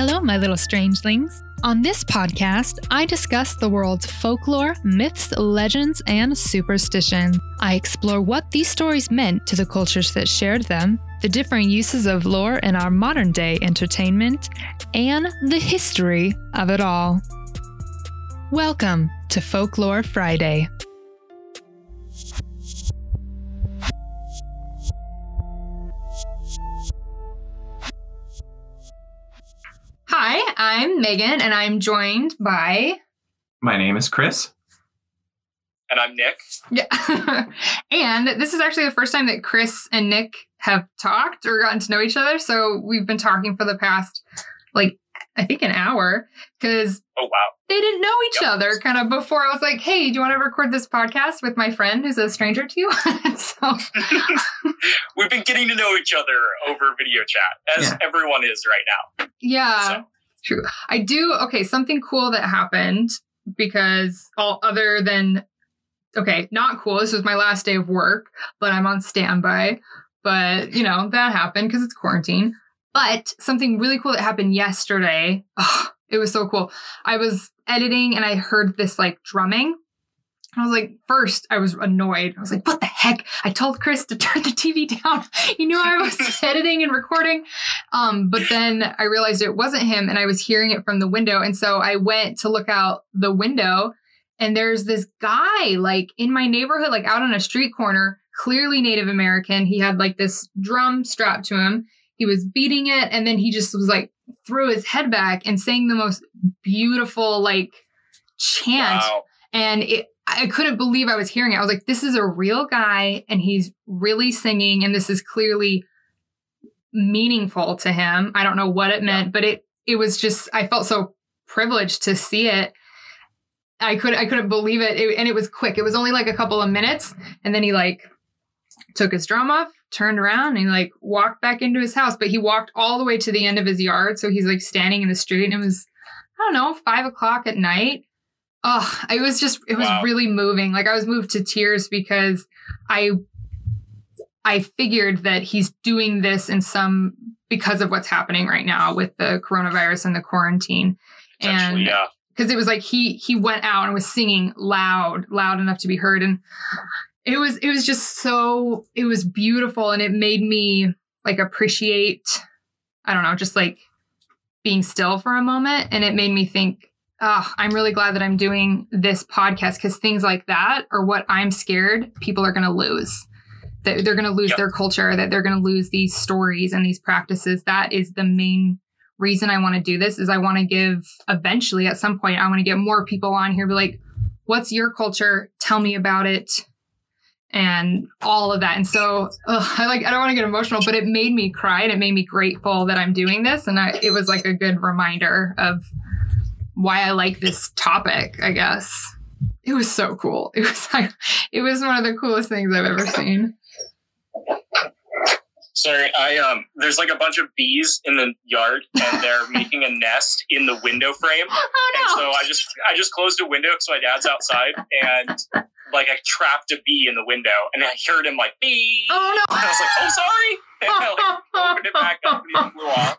Hello, my little strangelings. On this podcast, I discuss the world's folklore, myths, legends, and superstition. I explore what these stories meant to the cultures that shared them, the different uses of lore in our modern day entertainment, and the history of it all. Welcome to Folklore Friday. I'm Megan, and I'm joined by. My name is Chris. And I'm Nick. Yeah. and this is actually the first time that Chris and Nick have talked or gotten to know each other. So we've been talking for the past, like, I think an hour because Oh wow. they didn't know each Yep. other kind of before I was like, hey, do you want to record this podcast with my friend who's a stranger to you? so, We've been getting to know each other over video chat, as Yeah. everyone is right now. yeah. So. True. I do. Okay, something cool that happened because all other than okay, not cool. This was my last day of work, but I'm on standby. But you know that happened because it's quarantine. But something really cool that happened yesterday. Oh, it was so cool. I was editing and I heard this like drumming. I was like, first, I was annoyed. I was like, what the heck? I told Chris to turn the TV down. He knew I was editing and recording. Um, but then I realized it wasn't him and I was hearing it from the window. And so I went to look out the window and there's this guy like in my neighborhood, like out on a street corner, clearly Native American. He had like this drum strapped to him. He was beating it and then he just was like threw his head back and sang the most beautiful like chant Wow. and it I couldn't believe I was hearing it. I was like, this is a real guy and he's really singing and this is clearly meaningful to him. I don't know what it meant, but it it was just I felt so privileged to see it. I could I couldn't believe it. it and it was quick. It was only like a couple of minutes and then he like took his drum off, turned around and like walked back into his house, but he walked all the way to the end of his yard. So he's like standing in the street and it was I don't know, five o'clock at night. Oh, it was just it was Wow. really moving. Like I was moved to tears because I I figured that he's doing this in some because of what's happening right now with the coronavirus and the quarantine. And yeah. because it was like he he went out and was singing loud, loud enough to be heard, and it was it was just so it was beautiful, and it made me like appreciate, I don't know, just like being still for a moment, and it made me think. Oh, I'm really glad that I'm doing this podcast because things like that are what I'm scared people are going to lose. That they're going to lose Yep. their culture, that they're going to lose these stories and these practices. That is the main reason I want to do this is I want to give eventually at some point I want to get more people on here be like what's your culture tell me about it and all of that and so ugh, I like I don't want to get emotional but it made me cry and it made me grateful that I'm doing this and I, it was like a good reminder of why I like this topic I guess it was so cool it was like it was one of the coolest things I've ever seen Sorry, I um. There's like a bunch of bees in the yard, and they're making a nest in the window frame. And oh so I just I just closed a window because my dad's outside, and like I trapped a bee in the window, and I heard him like bee. no oh And I was like, oh sorry. And I like opened it back up, and he flew off.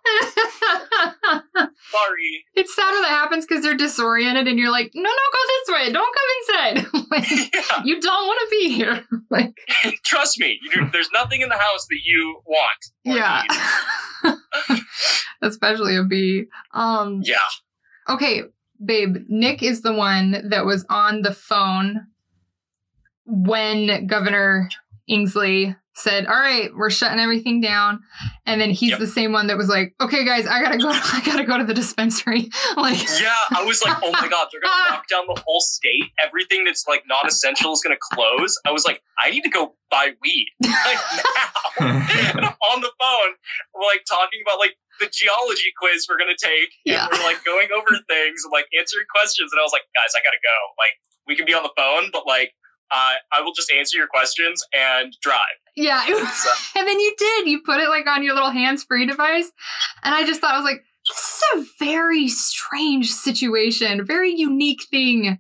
Sorry. It's sad when that happens because they're disoriented and you're like, no, no, go this way. Don't come inside. like, yeah, you don't want to be here. like, trust me. There's nothing in the house that you want. yeah. Especially a bee. Um, Yeah. okay, babe, Nick is the one that was on the phone when Governor Inslee said, "All right, we're shutting everything down," and then he's Yep. the same one that was like, "Okay, guys, I gotta go. I gotta go to the dispensary." like, Yeah, I was like, oh my god, they're gonna lock down the whole state. Everything that's like non essential is gonna close. I was like, I need to go buy weed like now. on the phone, we're like talking about like the geology quiz we're gonna take, Yeah. and we're like going over things and like answering questions. And I was like, guys, I gotta go. Like, we can be on the phone, but like, uh, I will just answer your questions and drive. Yeah, was, So- and then you did. You put it like on your little hands-free device, and I just thought I was like, this is a very strange situation, very unique thing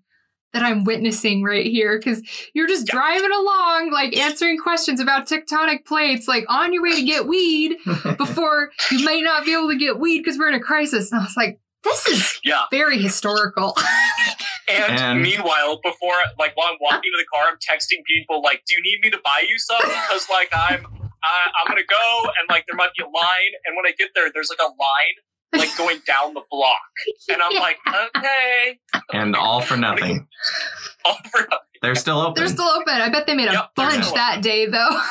that I'm witnessing right here because you're just Yeah. driving along, like answering questions about tectonic plates, like on your way to get weed before you might not be able to get weed because we're in a crisis. And I was like, this is Yeah. very historical. And, And- meanwhile, before like while I'm walking to the car, I'm texting people like, "Do you need me to buy you some?" Because like I'm I, I'm gonna go and like there might be a line, and when I get there, there's like a line like going down the block, and I'm Yeah. like, okay, and all for nothing. all for They're still open. They're still open. I bet they made a Yep, bunch still that day though.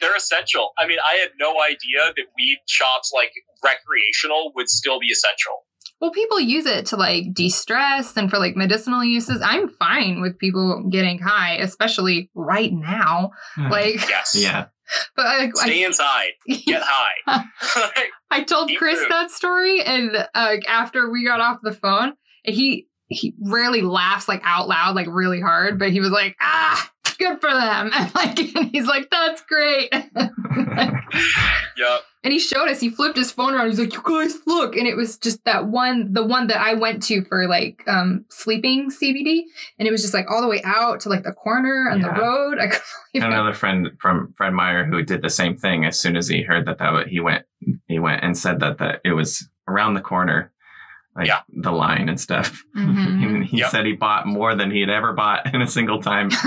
they're essential. I mean, I had no idea that weed shops like recreational would still be essential. Well, people use it to like de stress and for like medicinal uses. I'm fine with people getting high, especially right now. Like, Yes. yeah. but I, Stay inside. Get high. I told Eat Chris food. that story, and uh, like after we got off the phone, he he rarely laughs like out loud, like really hard, but he was like, "Ah, good for them," and like and he's like, "That's great." yeah. And he showed us, he flipped his phone around. He's like, You guys, look. And it was just that one, the one that I went to for like um sleeping CBD. And it was just like all the way out to like the corner and Yeah. the road. I couldn't believe it. Another friend from Fred Meyer who did the same thing. As soon as he heard that, that he went, he went and said that that it was around the corner, like Yeah. the line and stuff. Mhm. And he Yep. said he bought more than he had ever bought in a single time.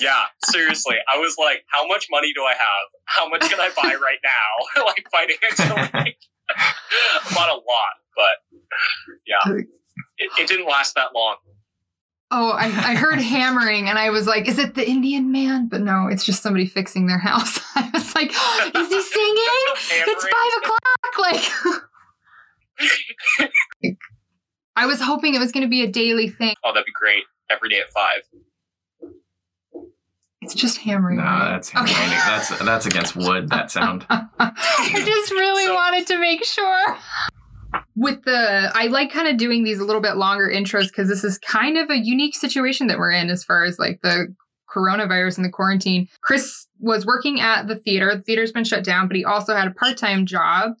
Yeah, seriously. I was like, how much money do I have? How much can I buy right now? like financially. I bought a lot, but yeah. It, it didn't last that long. oh, I, I heard hammering and I was like, Is it the Indian man? But no, it's just somebody fixing their house. I was like, Is he singing? It's five o'clock. Like, I was hoping it was going to be a daily thing. Oh, that'd be great. Every day at five. It's just hammering. no, right? that's Okay. that's that's against wood. That sound. I just really So- wanted to make sure. With the, I like kind of doing these a little bit longer intros because this is kind of a unique situation that we're in as far as like the coronavirus and the quarantine. Chris was working at the theater. The theater's been shut down, but he also had a part time job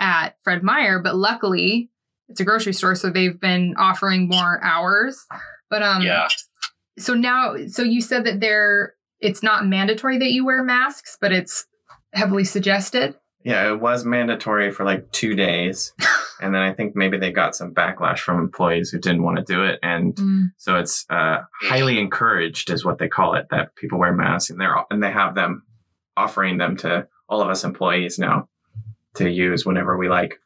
at Fred Meyer. But luckily, it's a grocery store, so they've been offering more hours. But um, yeah. so now, so you said that there, it's not mandatory that you wear masks, but it's heavily suggested. Yeah, it was mandatory for like two days, and then I think maybe they got some backlash from employees who didn't want to do it, and so it's uh, highly encouraged, is what they call it, that people wear masks, and they're and they have them offering them to all of us employees now to use whenever we like.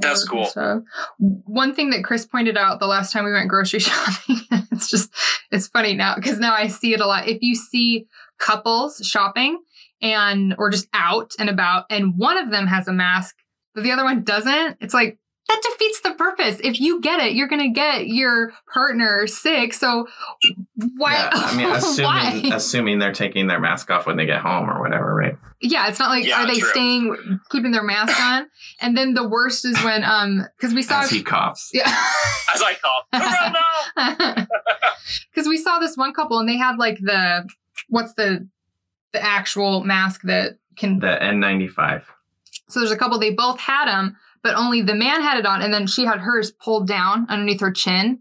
That's cool. stuff. One thing that Chris pointed out the last time we went grocery shopping, it's just it's funny now because now I see it a lot. If you see couples shopping and or just out and about, and one of them has a mask, but the other one doesn't, it's like that defeats the purpose. If you get it, you're gonna get your partner sick. So why? Yeah, I mean, why? assuming assuming they're taking their mask off when they get home or whatever, right? Yeah, it's not like Yeah, are they true. staying keeping their mask on? And then the worst is when um because we saw As he coughs. yeah As I cough. Corona! because we saw this one couple and they had like the what's the the actual mask that can The N95. so there's a couple they both had them but only the man had it on and then she had hers pulled down underneath her chin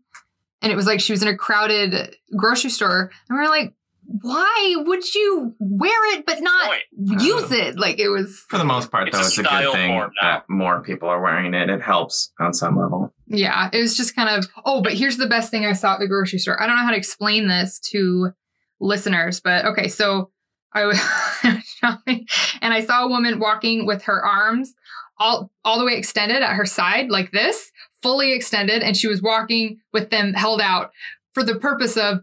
and it was like she was in a crowded grocery store and we are like why would you wear it but not Point. use it like it was For the most part, It's though, a it's a style good thing that more people are wearing it. It helps on some level. Yeah, it was just kind of, oh, but here's the best thing I saw at the grocery store. I don't know how to explain this to listeners, but okay, so I was shopping and I saw a woman walking with her arms all all the way extended at her side like this, fully extended, and she was walking with them held out for the purpose of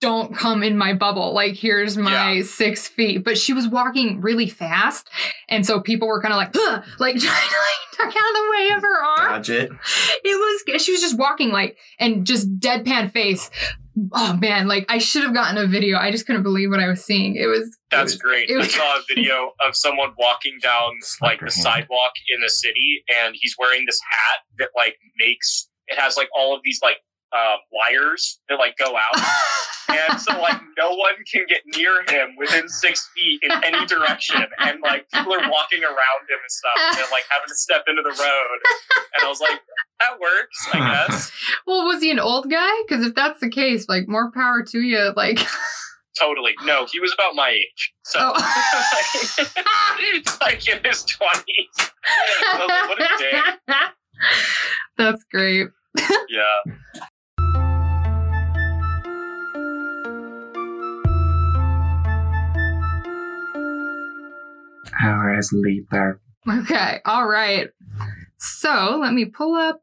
don't come in my bubble. Like, here's my six feet. But she was walking really fast. And so people were kind of like, "Huh," like trying to like duck out of the way of her arm. Dodge it. it was she was just walking like and just deadpan face oh man like i should have gotten a video. I just couldn't believe what i was seeing. It was it That's was- great. it I saw a video of someone walking down like the sidewalk in the city, and he's wearing this hat that like makes it has like all of these like uh, wires that like go out, and so like no one can get near him within six feet in any direction, and like people are walking around him and stuff, and like having to step into the road. And I was like, that works, I guess. well, was he an old guy? Because if that's the case, like more power to you. Like, Totally. No, he was about my age. So, Oh. like in his 20s. Like, what a dick. that's great. Yeah. Hours later. Okay. All right. So let me pull up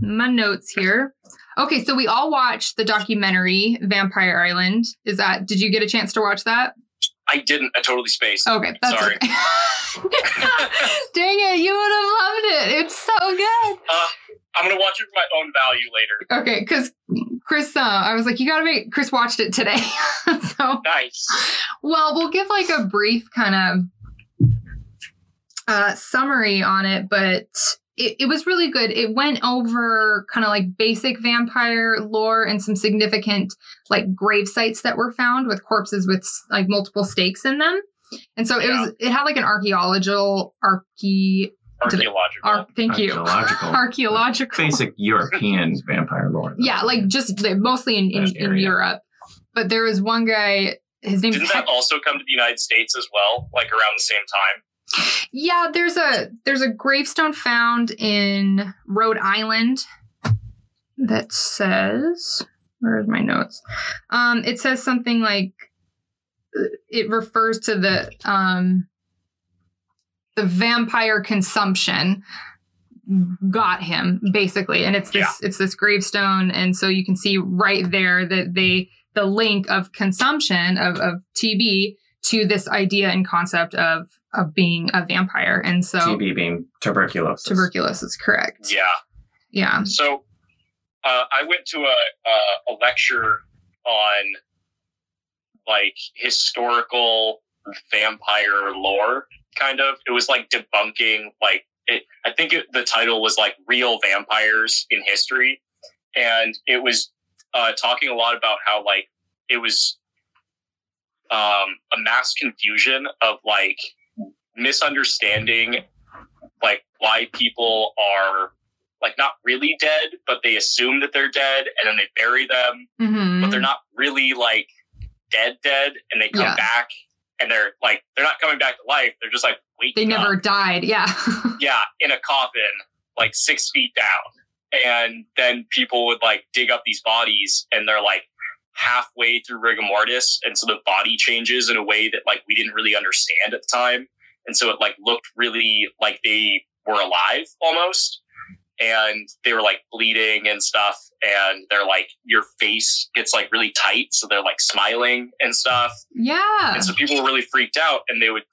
my notes here. Okay, so we all watched the documentary Vampire Island. Is that did you get a chance to watch that? I didn't. I totally spaced. Okay, that's Sorry. okay. Dang it, you would have loved it. It's so good. Uh, I'm going to watch it for my own value later. Okay, because Chris, uh, I was like, you gotta make Chris watched it today. so Nice. Well, we'll give like a brief kind of uh, summary on it, but it, it was really good. It went over kind of like basic vampire lore and some significant like grave sites that were found with corpses with like multiple stakes in them. And so it was it had like an archaeological archae Archaeological. ar- thank you Archaeological. archaeological Basic European vampire lore. yeah like just the, mostly in in, in. Europe. But there was one guy. His name Didn't that also come to the United States as well, like around the same time? Yeah, there's a there's a gravestone found in Rhode Island that says where's my notes? Um it says something like uh, it refers to the um the vampire consumption got him basically. And it's this it's this gravestone. And so you can see right there that they the link of consumption of, of TB to this idea and concept of of being a vampire and so TB being tuberculosis. tuberculosis is correct Yeah. yeah So uh, I went to a, a, a lecture on like historical vampire lore, kind of. It was like debunking, like, it, I think it, the title was like Real Vampires in History. And it was uh, talking a lot about how, like, it was um, a mass confusion of like misunderstanding, like, why people are like not really dead, but they assume that they're dead and then they bury them, hmm but they're not really like dead dead and they come Yeah. back and they're like they're not coming back to life. They're just like they never up. died yeah Yeah, in a coffin, like six feet down. And then people would like dig up these bodies and they're like halfway through rigor mortis. And so the body changes in a way that like we didn't really understand at the time. And so it like looked really like they were alive almost. And they were like bleeding and stuff. And they're like, your face gets like really tight. So they're like smiling and stuff. yeah And so people were really freaked out and they would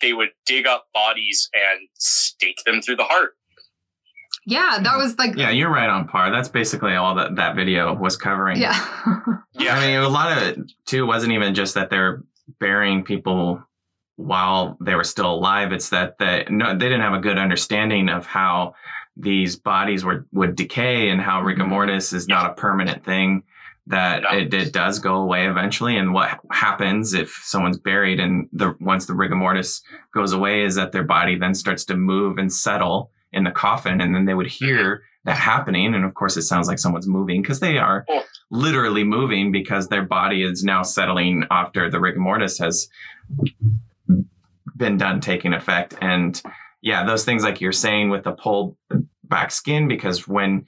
they would dig up bodies and stake them through the heart. Yeah that was like Yeah, you're right on par. That's basically all that that video was covering. yeah Yeah. I mean, a lot of it too wasn't even just that they're burying people while they were still alive. It's that they no, they didn't have a good understanding of how these bodies were would decay and how rigor mm-hmm. mortis is not a permanent thing. That No. it, it does go away eventually, and what happens if someone's buried and the once the rigor mortis goes away is that their body then starts to move and settle in the coffin, and then they would mm-hmm. hear that happening, and of course it sounds like someone's moving because they are literally moving because their body is now settling after the rigor mortis has been done taking effect. And yeah, those things like you're saying with the pulled back skin, because when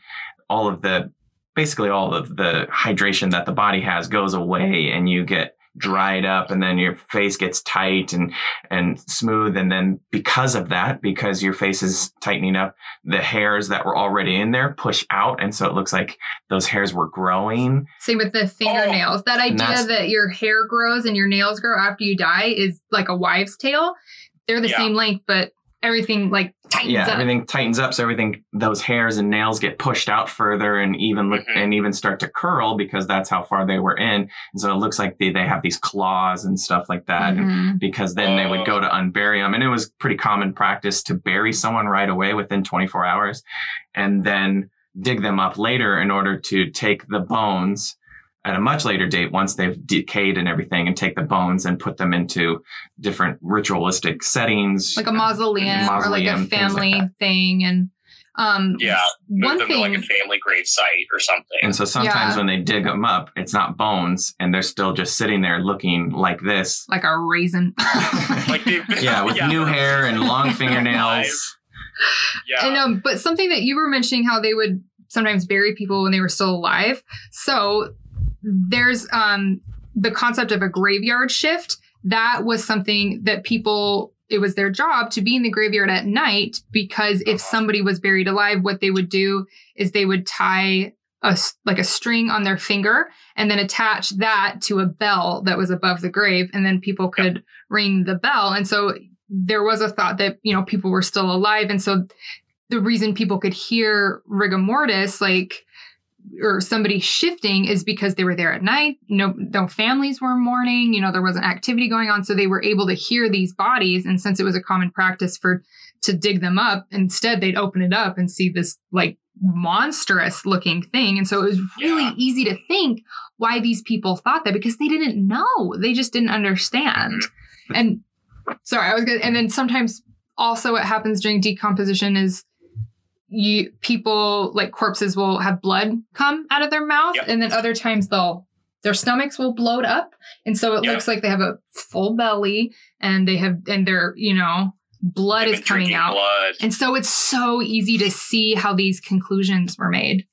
all of the basically all of the hydration that the body has goes away and you get dried up and then your face gets tight and and smooth. And then because of that because your face is tightening up the hairs that were already in there push out. And so it looks like those hairs were growing. Same with the fingernails that idea that your hair grows and your nails grow after you die is like a wives tale. They're the Yeah. same length but everything like tightens yeah up everything tightens up so everything those hairs and nails get pushed out further and even look Mhm. and even start to curl because that's how far they were in and so it looks like they, they have these claws and stuff like that Mhm. because then they would go to unbury them and it was pretty common practice to bury someone right away within 24 hours and then dig them up later in order to take the bones at a much later date once they've decayed and everything and take the bones and put them into different ritualistic settings. Like a mausoleum, or like a mausoleum, things like family thing and um Yeah, move one them like a family grave site or something. and so sometimes Yeah. when they dig them up it's not bones and they're still just sitting there looking like this. Like a raisin. Like they've been, yeah with new hair and long fingernails. Yeah, And um, but something that you were mentioning how they would sometimes bury people when they were still alive. So there's um the concept of a graveyard shift. That was something that people it was their job to be in the graveyard at night because if somebody was buried alive, what they would do is they would tie a like a string on their finger and then attach that to a bell that was above the grave, and then people could ring the bell. And so there was a thought that you know people were still alive, and so the reason people could hear rigor mortis like or somebody shifting is because they were there at night. No no families were mourning you know there wasn't activity going on. So they were able to hear these bodies. And since it was a common practice for to dig them up instead they'd open it up and see this like monstrous looking thing. And so it was really Yeah. easy to think why these people thought that because they didn't know. They just didn't understand. Mm-hmm. And sorry i was gonna and then sometimes also what happens during decomposition is you people like corpses will have blood come out of their mouth Yep. and then other times they'll their stomachs will bloat up and so it Yep. looks like they have a full belly and they have and their you know blood They've is coming out Blood. and so it's so easy to see how these conclusions were made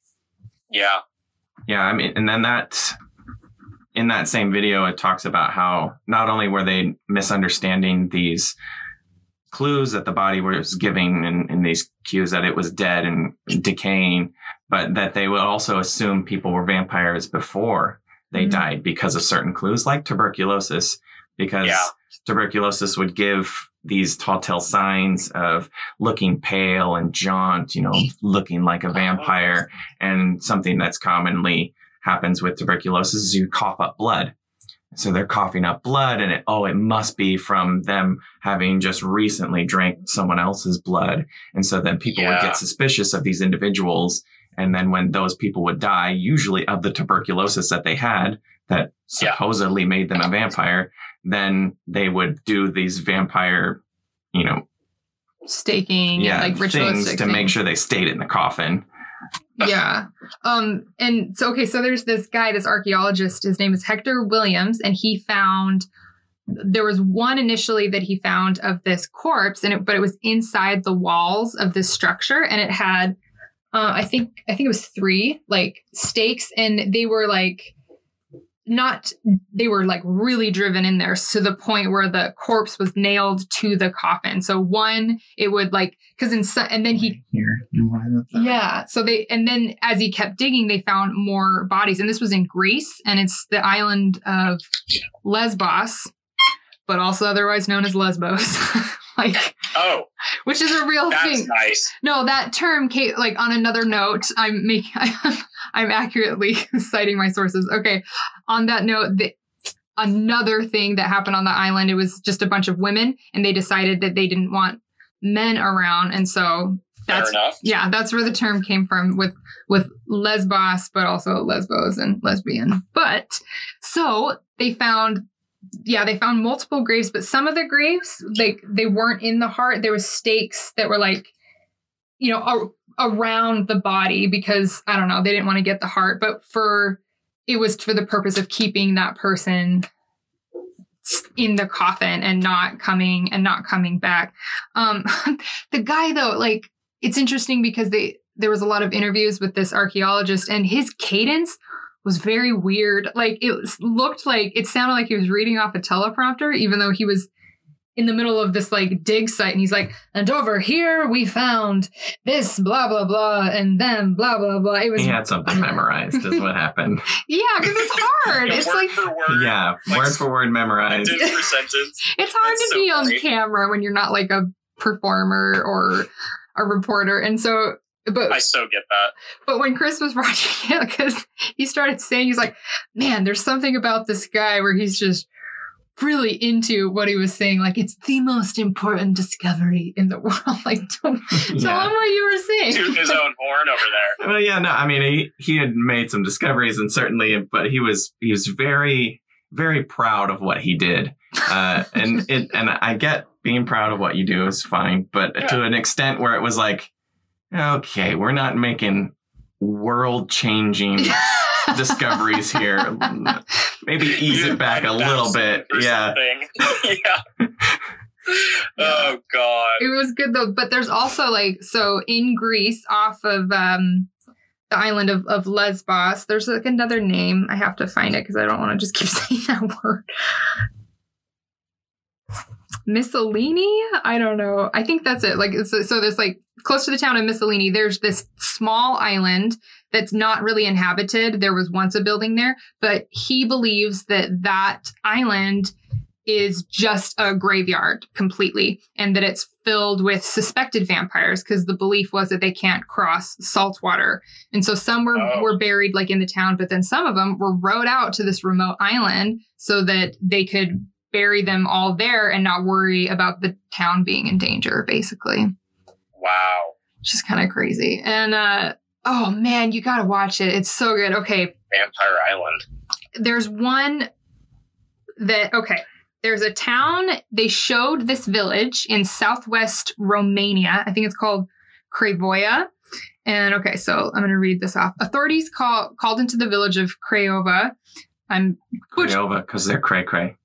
Yeah, Yeah, I mean, and then that in that same video, it talks about how not only were they misunderstanding these clues that the body was giving and, and these cues that it was dead and decaying, but that they would also assume people were vampires before they Mhm. died because of certain clues like tuberculosis, because Yeah. tuberculosis would give these telltale signs of looking pale and jaunt, you know, looking like a vampire and something that's commonly happens with tuberculosis is you cough up blood. So they're coughing up blood and it, oh, it must be from them having just recently drank someone else's blood. And so then people would get suspicious of these individuals. And then when those people would die, usually of the tuberculosis that they had that Yeah. supposedly made them a vampire, then they would do these vampire, you know, staking yeah, and like things ritualistic to make sure they stayed in the coffin. Yeah. Um and so okay so there's this guy this archaeologist his name is hector williams and he found there was one initially that he found of this corpse and it, but it was inside the walls of this structure and it had uh, i think i think it was three like stakes and they were like not they were like really driven in there to the point where the corpse was nailed to the coffin so one it would like because in so, and then he here. in one of the- yeah. So they, and then as he kept digging, they found more bodies. And this was in Greece, and it's the island of Lesbos, but also otherwise known as Lesbos. like, Oh, which is a real that's thing. nice. No, that term came like on another note. I'm making, I'm accurately citing my sources. Okay. On that note, the, another thing that happened on the island, it was just a bunch of women, and they decided that they didn't want men around. And so that's yeah that's where the term came from with with lesbos but also lesbos and lesbian but so they found yeah they found multiple graves but some of the graves like they weren't in the heart. There was stakes that were like you know a- around the body because i don't know they didn't want to get the heart but for it was for the purpose of keeping that person in the coffin and not coming and not coming back. Um the guy though like it's interesting because they there was a lot of interviews with this archaeologist and his cadence was very weird like it looked like it sounded like he was reading off a teleprompter even though he was in the middle of this like dig site and he's like and over here we found this blah blah blah and then blah blah blah it was He had something memorized, is what happened. yeah because it's hard it's word like for word. Yeah, Like, word for word memorized. Sentence for sentence. it's hard That's to so be on funny. camera when you're not like a performer or a reporter and so but I so get that. But when Chris was watching it, because he started saying, he's like, man, there's something about this guy where he's just really into what he was saying. Like, it's the most important discovery in the world. Like, don't tell him what you were saying. Tooting his own horn over there. Well, yeah, no, I mean, he, he had made some discoveries and certainly, but he was, he was very, very proud of what he did. Uh, and it, and I get being proud of what you do is fine, but to an extent where it was like, okay, we're not making world changing discoveries here. Maybe ease it back a little bit. Yeah. yeah. Oh God. It was good though, but there's also like so in Greece, off of um the island of, of Lesbos, there's like another name. I have to find it because I don't want to just keep saying that word. Miscellany? I don't know. I think that's it. Like so, so there's like close to the town of Miscellany, there's this small island that's not really inhabited. There was once a building there, but he believes that that island is just a graveyard completely and that it's filled with suspected vampires because the belief was that they can't cross salt water. And so some were, Oh. were buried like in the town, but then some of them were rowed out to this remote island so that they could bury them all there and not worry about the town being in danger, basically. Wow. Which is kind of crazy. And uh oh man, you gotta watch it. It's so good. Okay, Vampire Island. there's one that okay there's a town they showed this village in southwest romania i think it's called craiova and okay so i'm going to read this off authorities call, called into the village of craiova i'm butch- Craiova, because they're cray cray.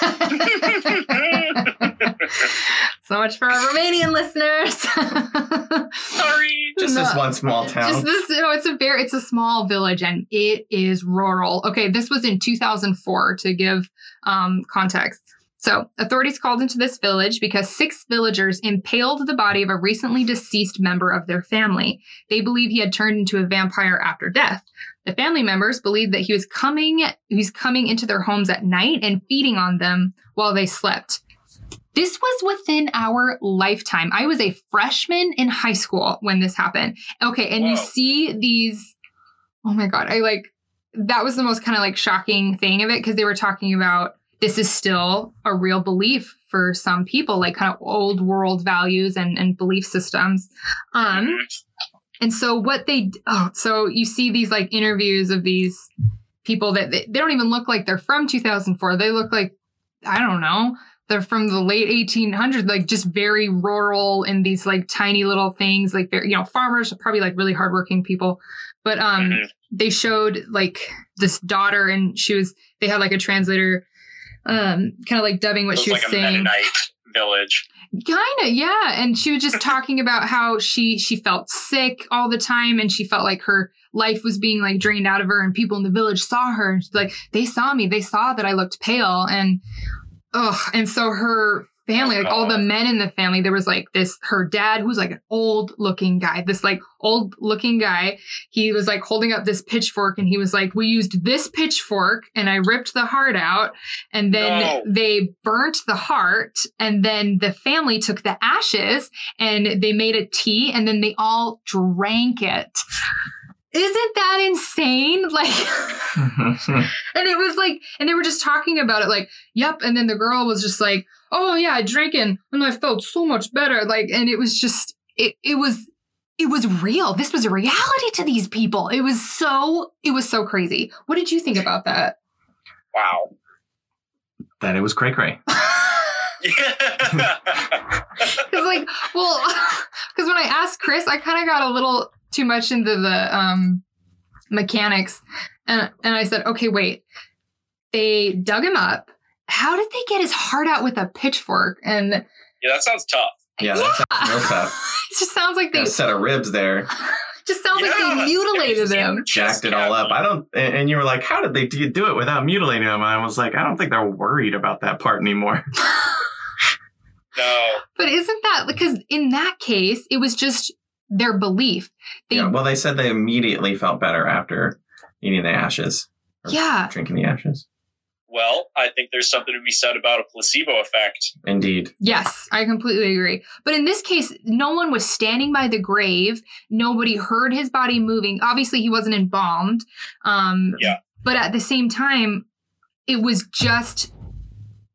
so much for our romanian listeners Sorry. Just this one small town. Just this, no, it's a very, it's a small village and it is rural. Okay, this was in 2004 to give um, context. So, authorities called into this village because six villagers impaled the body of a recently deceased member of their family. They believe he had turned into a vampire after death. The family members believed that he was coming, he's coming into their homes at night and feeding on them while they slept. This was within our lifetime. I was a freshman in high school when this happened. Okay, and you see these. Oh my god, I like that was the most kind of like shocking thing of it because they were talking about this is still a real belief for some people, like kind of old world values and, and belief systems. Um, and so what they oh, so you see these like interviews of these people that they, they don't even look like they're from 2004. They look like I don't know. They're from the late 1800s, like just very rural in these like tiny little things, like they're you know farmers, are probably like really hardworking people. But um, Mhm. they showed like this daughter, and she was they had like a translator, um, kind of like dubbing what she was like a saying. Mennonite village. Kind of, yeah. And she was just talking about how she she felt sick all the time, and she felt like her life was being like drained out of her, and people in the village saw her, and she's like, they saw me, they saw that I looked pale, and ugh. And so her family, like all the uh-huh. men in the family, there was like this her dad who's like an old looking guy, this like old looking guy. He was like holding up this pitchfork, and he was like, we used this pitchfork, and I ripped the heart out, and then No. they burnt the heart and then the family took the ashes and they made a tea and then they all drank it isn't that insane like and it was like and they were just talking about it like yep and then the girl was just like oh yeah i drank it and i felt so much better like and it was just it, it was it was real this was a reality to these people it was so it was so crazy what did you think about that Wow. that it was cray cray. Yeah. Because like, well, because when I asked Chris, I kind of got a little too much into the um, mechanics, and and I said, okay, wait, they dug him up. How did they get his heart out with a pitchfork? And yeah, that sounds tough. Yeah, that sounds real tough. It just sounds like they Got a set of ribs there, just sounds like they mutilated Yeah, him. jacked it all up. I don't, and and you were like, how did they do do it without mutilating him? I was like, I don't think they're worried about that part anymore. No. But isn't that because in that case it was just their belief? They yeah, well, they said they immediately felt better after eating the ashes. or Yeah. Drinking the ashes. Well, I think there's something to be said about a placebo effect. Indeed. Yes, I completely agree. But in this case, no one was standing by the grave. Nobody heard his body moving. Obviously, he wasn't embalmed. Um, Yeah. But at the same time, it was just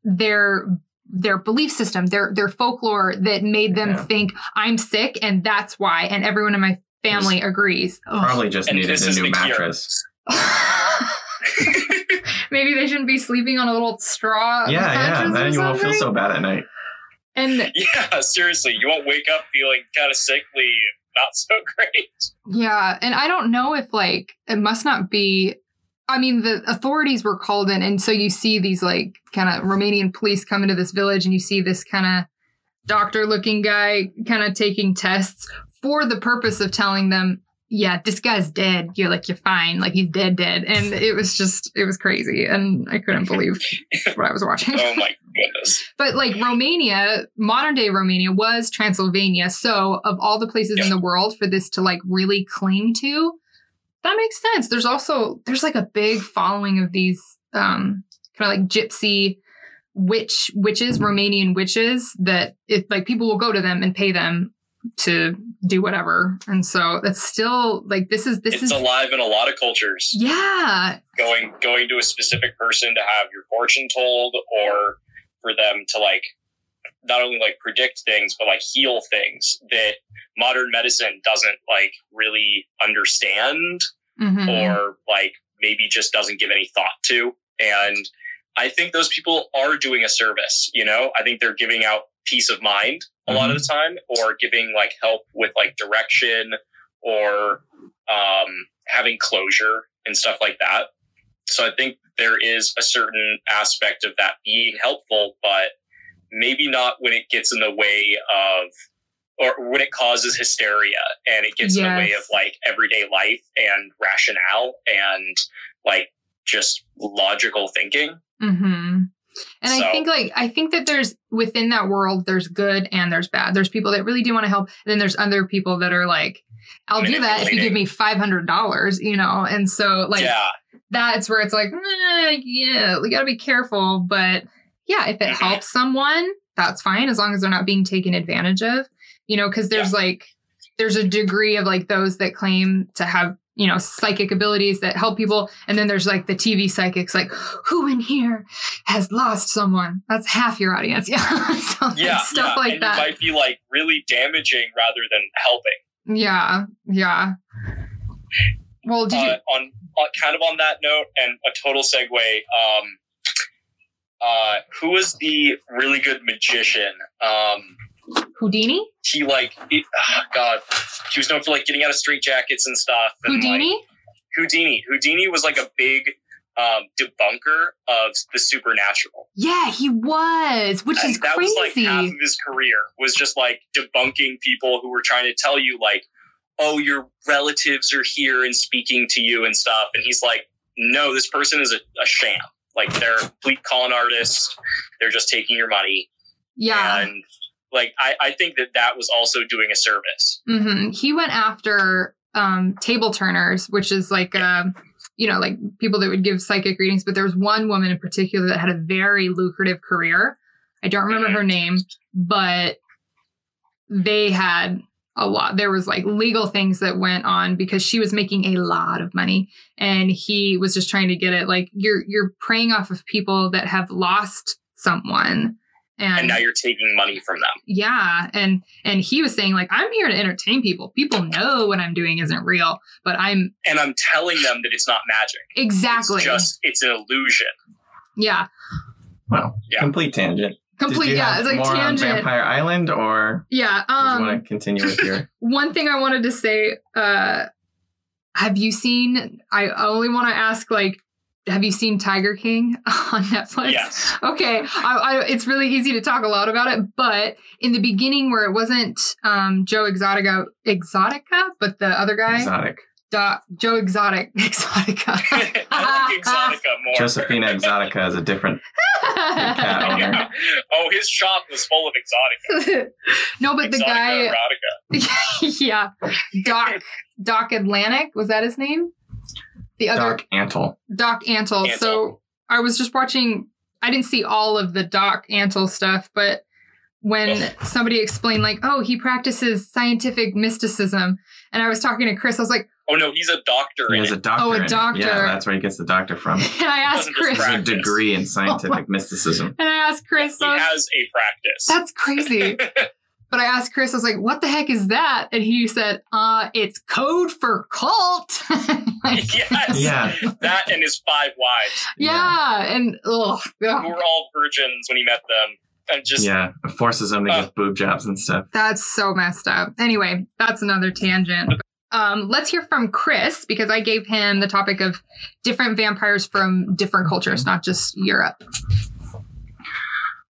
their their belief system, their their folklore that made them Yeah. think I'm sick and that's why, and everyone in my family agrees. Ugh. Probably just And needed a new mattress. Maybe they shouldn't be sleeping on a little straw. Yeah, yeah. mattress Then you won't feel so bad at night. And Yeah, seriously, you won't wake up feeling kind of sickly, not so great. Yeah, and I don't know if like it must not be. I mean, the authorities were called in, and so you see these like kind of Romanian police come into this village, and you see this kind of doctor-looking guy kind of taking tests for the purpose of telling them, "Yeah, this guy's dead. You're like you're fine. Like he's dead, dead." And it was just it was crazy, and I couldn't believe what I was watching. Oh my goodness. But like Romania, modern day Romania was Transylvania. So of all the places in the world for this to like really cling to, that makes sense. There's also there's like a big following of these um kind of like gypsy witch witches, Romanian witches that it like people will go to them and pay them to do whatever. And so that's still like this is this it's is alive in a lot of cultures. yeah. Going going to a specific person to have your fortune told, or for them to like not only like predict things but like heal things that modern medicine doesn't like really understand Mhm. or like maybe just doesn't give any thought to. And I think those people are doing a service, you know? I think they're giving out peace of mind a lot of the time or giving like help with like direction or um, having closure and stuff like that. So I think there is a certain aspect of that being helpful, but maybe not when it gets in the way of or when it causes hysteria and it gets in the way of like everyday life and rationale and like just logical thinking. Mm-hmm. And I think like I think that there's within that world there's good and there's bad. There's people that really do want to help, and then there's other people that are like, I'll do that if you give me five hundred dollars, you know. And so like yeah. that's where it's like, eh, yeah, we gotta be careful. But yeah, if it helps someone, that's fine as long as they're not being taken advantage of. You know, because there's like there's a degree of like those that claim to have you know psychic abilities that help people and then there's like the tv psychics like who in here has lost someone that's half your audience yeah so, like, Yeah. stuff yeah. like and that It might be like really damaging rather than helping. yeah yeah well did you uh, on, on kind of on that note and a total segue um uh who was the really good magician? Um houdini? he like it, oh god. He was known for like getting out of straight jackets and stuff and, like, houdini? Houdini. Houdini was like a big um debunker of the supernatural. Yeah he was which and is that was like crazy. half of his career was just like debunking people who were trying to tell you like oh your relatives are here and speaking to you and stuff. And he's like no this person is a, a sham like they're a complete con artist they're just taking your money. Yeah. And like I, I think that that was also doing a service. Hmm He went after um, table turners, which is like, um, you know, like people that would give psychic readings. But there was one woman in particular that had a very lucrative career. I don't remember her name, but they had a lot. There was like legal things that went on because she was making a lot of money, and he was just trying to get it. Like you're you're preying off of people that have lost someone. and now you're taking money from them yeah and and he was saying like i'm here to entertain people people know what i'm doing isn't real but i'm and i'm telling them that it's not magic exactly it's just it's an illusion yeah Wow. Yeah. Complete tangent. Complete yeah it's like more on tangent Vampire Island, or yeah um want to continue with your? one thing i wanted to say uh have you seen i only want to ask like have you seen tiger king on netflix yes okay I, I, it's really easy to talk a lot about it but in the beginning where it wasn't um joe exotica exotica but the other guy Exotic. Doc, Joe Exotic, Exotica. I like exotica more Josephina Exotica is a different. cat owner. yeah. oh his shop was full of exotica no, but the guy, erotica yeah, Doc, Doc Atlantic was that his name? The other Doc Antle. Doc Antle. Antle. So I was just watching. I didn't see all of the Doc Antle stuff, but when somebody explained, like, oh, he practices scientific mysticism, And I was talking to Chris. I was like, Oh no, he's a doctor. He has a doctor. Oh, a doctor. Yeah, that's where he gets the doctor from. And I asked Doesn't Chris, has a degree in Oh scientific mysticism. and I asked Chris, he was- has a practice. that's crazy. But I asked Chris, I was like, what the heck is that? And he said, uh, it's code for cult. Like, yes. Yeah. That and his five wives, yeah. And ugh, who ugh. were all virgins when he met them, and just Yeah. It forces them to Uh. get boob jobs and stuff. that's so messed up. Anyway, that's another tangent. Um, let's hear from Chris because I gave him the topic of different vampires from different cultures, not just Europe.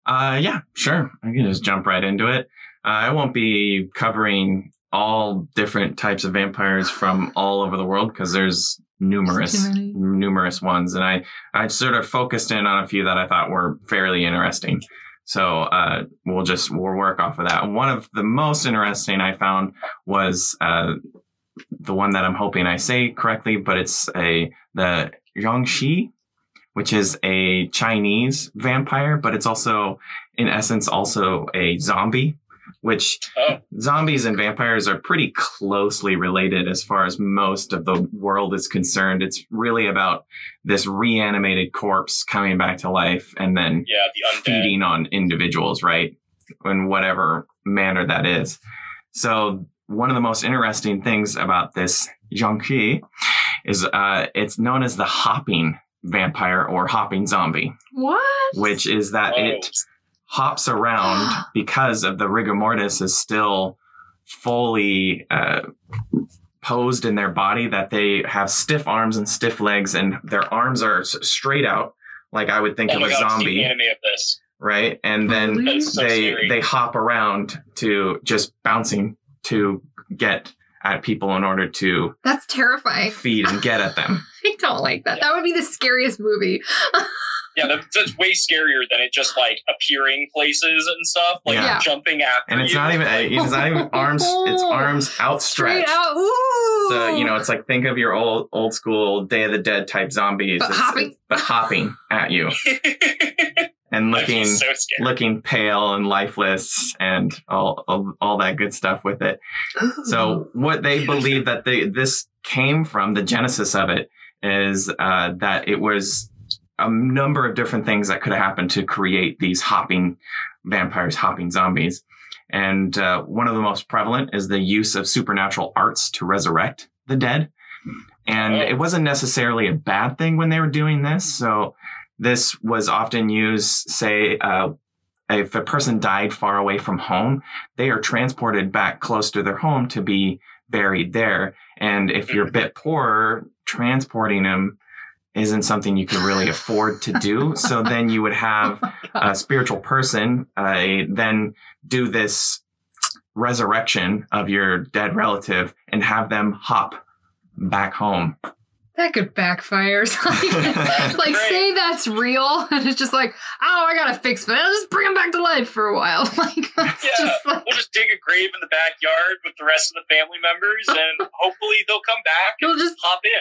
Uh, yeah, sure. I can just jump right into it. Uh, I won't be covering all different types of vampires from all over the world because there's numerous, numerous ones, and I I sort of focused in on a few that I thought were fairly interesting. So uh, we'll just we'll work off of that. One of the most interesting I found was uh, the one that I'm hoping I say correctly, but it's a the Yangshi, which is a Chinese vampire, but it's also in essence also a zombie. Which Oh. zombies and vampires are pretty closely related as far as most of the world is concerned. It's really about this reanimated corpse coming back to life and then yeah, the feeding on individuals, right? In whatever manner that is. So one of the most interesting things about this Zhangqi is uh, it's known as the hopping vampire or hopping zombie, What? which is that Oh, it hops around because of the rigor mortis is still fully uh, posed in their body that they have stiff arms and stiff legs and their arms are straight out like i would think oh of a god, zombie of this. right and then so they scary. they hop around to just bouncing to get at people in order to That's terrifying. feed and get at them I don't like that. That would be the scariest movie. Yeah, that, that's way scarier than it just like appearing places and stuff, like Yeah. jumping after and it's you. not even it's not even arms it's arms outstretched Straight out. Ooh. So you know, it's like think of your old old school Day of the Dead type zombies, But It's- hopping? but hopping at you and looking so looking pale and lifeless and all, all all that good stuff with it. So what they believe that they this came from the genesis of it is uh, that it was a number of different things that could have happened to create these hopping vampires, hopping zombies. And uh, one of the most prevalent is the use of supernatural arts to resurrect the dead. And Oh. it wasn't necessarily a bad thing when they were doing this. So this was often used, say, uh, if a person died far away from home, they are transported back close to their home to be buried there. And if you're a bit poorer, transporting them isn't something you could really afford to do. So then you would have Oh a spiritual person uh, then do this resurrection of your dead relative and have them hop back home. That could backfire. like, like, Great. say that's real, and it's just like, oh, I gotta fix it. I'll just bring him back to life for a while. Like, Yeah. just like, We'll just dig a grave in the backyard with the rest of the family members, and hopefully they'll come back and he'll just hop in.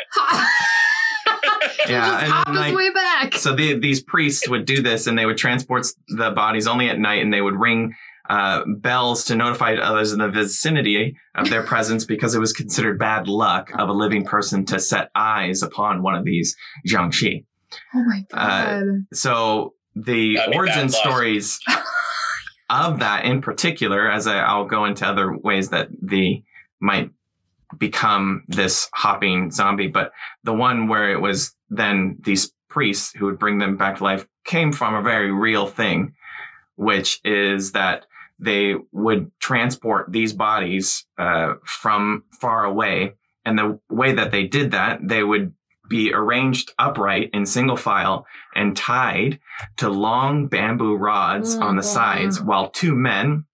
Yeah, just and hop his like- way back. So the, these priests would do this and they would transport the bodies only at night and they would ring uh, bells to notify others in the vicinity of their presence because it was considered bad luck of a living person to set eyes upon one of these Jiangshi. oh my uh, god. So the origin stories of that in particular, as I, I'll go into other ways that the might become this hopping zombie, but the one where it was then these priests who would bring them back to life came from a very real thing, which is that they would transport these bodies uh, from far away. And the way that they did that, they would be arranged upright in single file and tied to long bamboo rods Oh, on the wow. sides, while two men,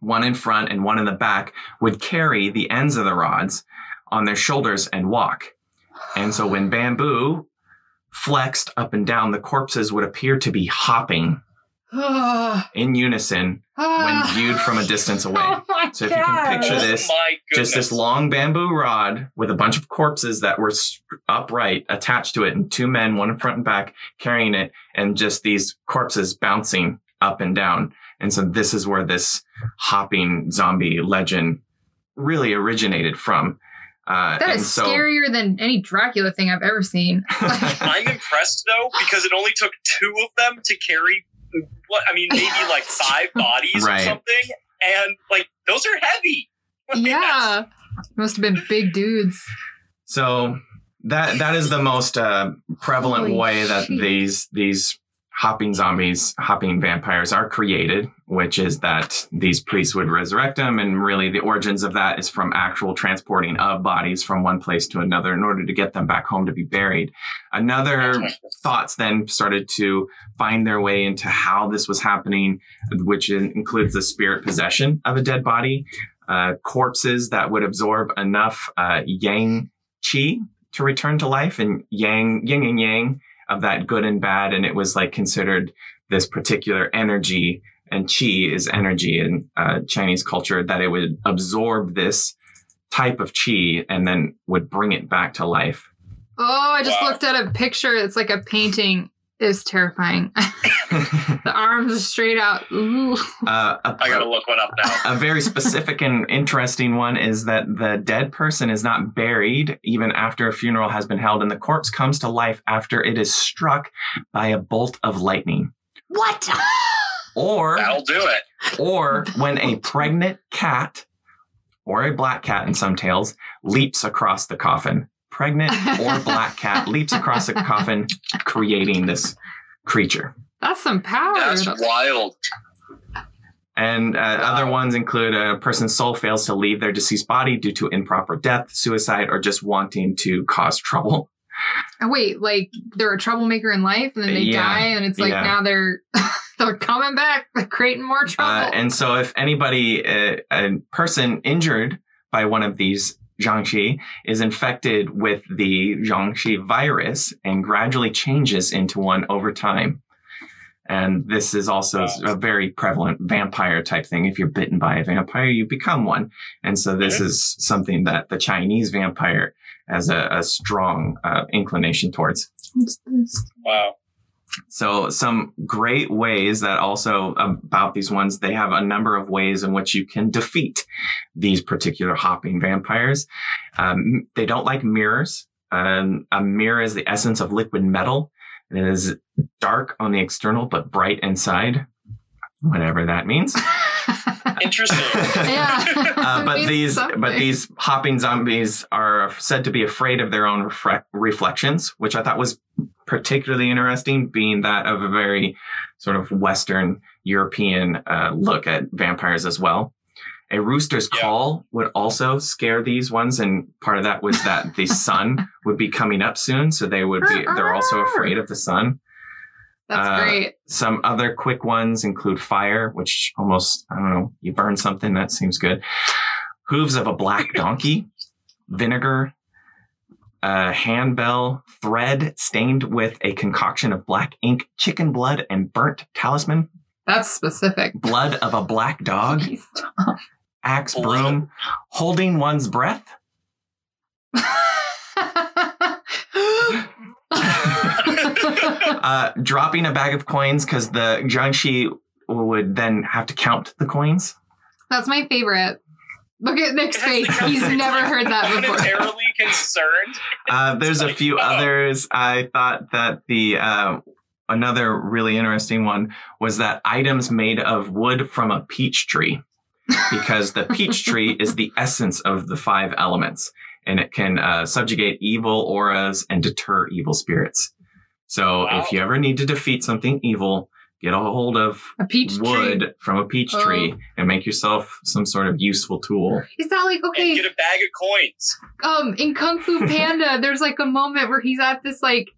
one in front and one in the back, would carry the ends of the rods on their shoulders and walk. And so when bamboo flexed up and down, the corpses would appear to be hopping in unison when viewed from a distance away. Oh So if you can picture oh this, my goodness. Just this long bamboo rod with a bunch of corpses that were upright attached to it, and two men, one in front and back, carrying it, and just these corpses bouncing up and down. And so this is where this hopping zombie legend really originated from. Uh, That and is so- scarier than any Dracula thing I've ever seen. I'm impressed though because it only took two of them to carry what I mean, maybe like five bodies Right. or something, and like those are heavy. yeah. Must have been big dudes. So that that is the most uh, prevalent Holy way that shit. these these hopping zombies, hopping vampires are created, which is that these priests would resurrect them, and really the origins of that is from actual transporting of bodies from one place to another in order to get them back home to be buried. Another thoughts then started to find their way into how this was happening, which includes the spirit possession of a dead body, uh, corpses that would absorb enough uh, yang chi to return to life, and yang yin and yang of that good and bad, and it was like considered this particular energy. And chi is energy in uh, Chinese culture that it would absorb this type of chi and then would bring it back to life. Oh, I just Wow. looked at a picture. It's like a painting. It's terrifying. the arms are straight out. Ooh. uh, a I gotta look one up now. a very specific and interesting one is that the dead person is not buried even after a funeral has been held, and the corpse comes to life after it is struck by a bolt of lightning. What? Or, That'll do it. or when a pregnant cat or a black cat in some tales leaps across the coffin. Pregnant or black cat leaps across a coffin, creating this creature. That's some power. That's wild. And uh, Wow. other ones include a person's soul fails to leave their deceased body due to improper death, suicide, or just wanting to cause trouble. Oh, Wait, like they're a troublemaker in life, and then they Yeah, die, and it's like yeah. now they're they're coming back, they're creating more trouble. Uh, and so, if anybody, uh, a person injured by one of these Jiangshi is infected with the Jiangshi virus and gradually changes into one over time. And this is also a very prevalent vampire type thing. If you're bitten by a vampire, you become one. And so this is something that the Chinese vampire has a, a strong uh, inclination towards. What's this? Wow. So some great ways that also about these ones, they have a number of ways in which you can defeat these particular hopping vampires. Um, they don't like mirrors. Um, a mirror is the essence of liquid metal. It is dark on the external, but bright inside, whatever that means. Interesting. yeah. Uh, but these, something. but these hopping zombies are said to be afraid of their own refre- reflections, which I thought was particularly interesting, being that of a very sort of Western European uh, look at vampires as well. A rooster's Yeah. call would also scare these ones, and part of that was that the sun would be coming up soon, so they would be. They're also afraid of the sun. That's uh, great. Some other quick ones include fire, which almost, I don't know, you burn something, that seems good. Hooves of a black donkey, vinegar, a handbell, thread stained with a concoction of black ink, chicken blood, and burnt talisman, That's specific. blood of a black dog, axe Blood. broom, holding one's breath. Uh, dropping a bag of coins because the Jiangshi would then have to count the coins. That's my favorite. Look at Nick's face. He's never heard that before. Momentarily concerned. Uh, there's a few oh. others. I thought that the uh, another really interesting one was that items made of wood from a peach tree, because the peach tree is the essence of the five elements, and it can uh, subjugate evil auras and deter evil spirits. So Wow. if you ever need to defeat something evil, get a hold of A peach wood tree. from a peach Oh. tree and make yourself some sort of useful tool. Is that like And okay? get a bag of coins. um in Kung Fu Panda, there's like a moment where he's at this like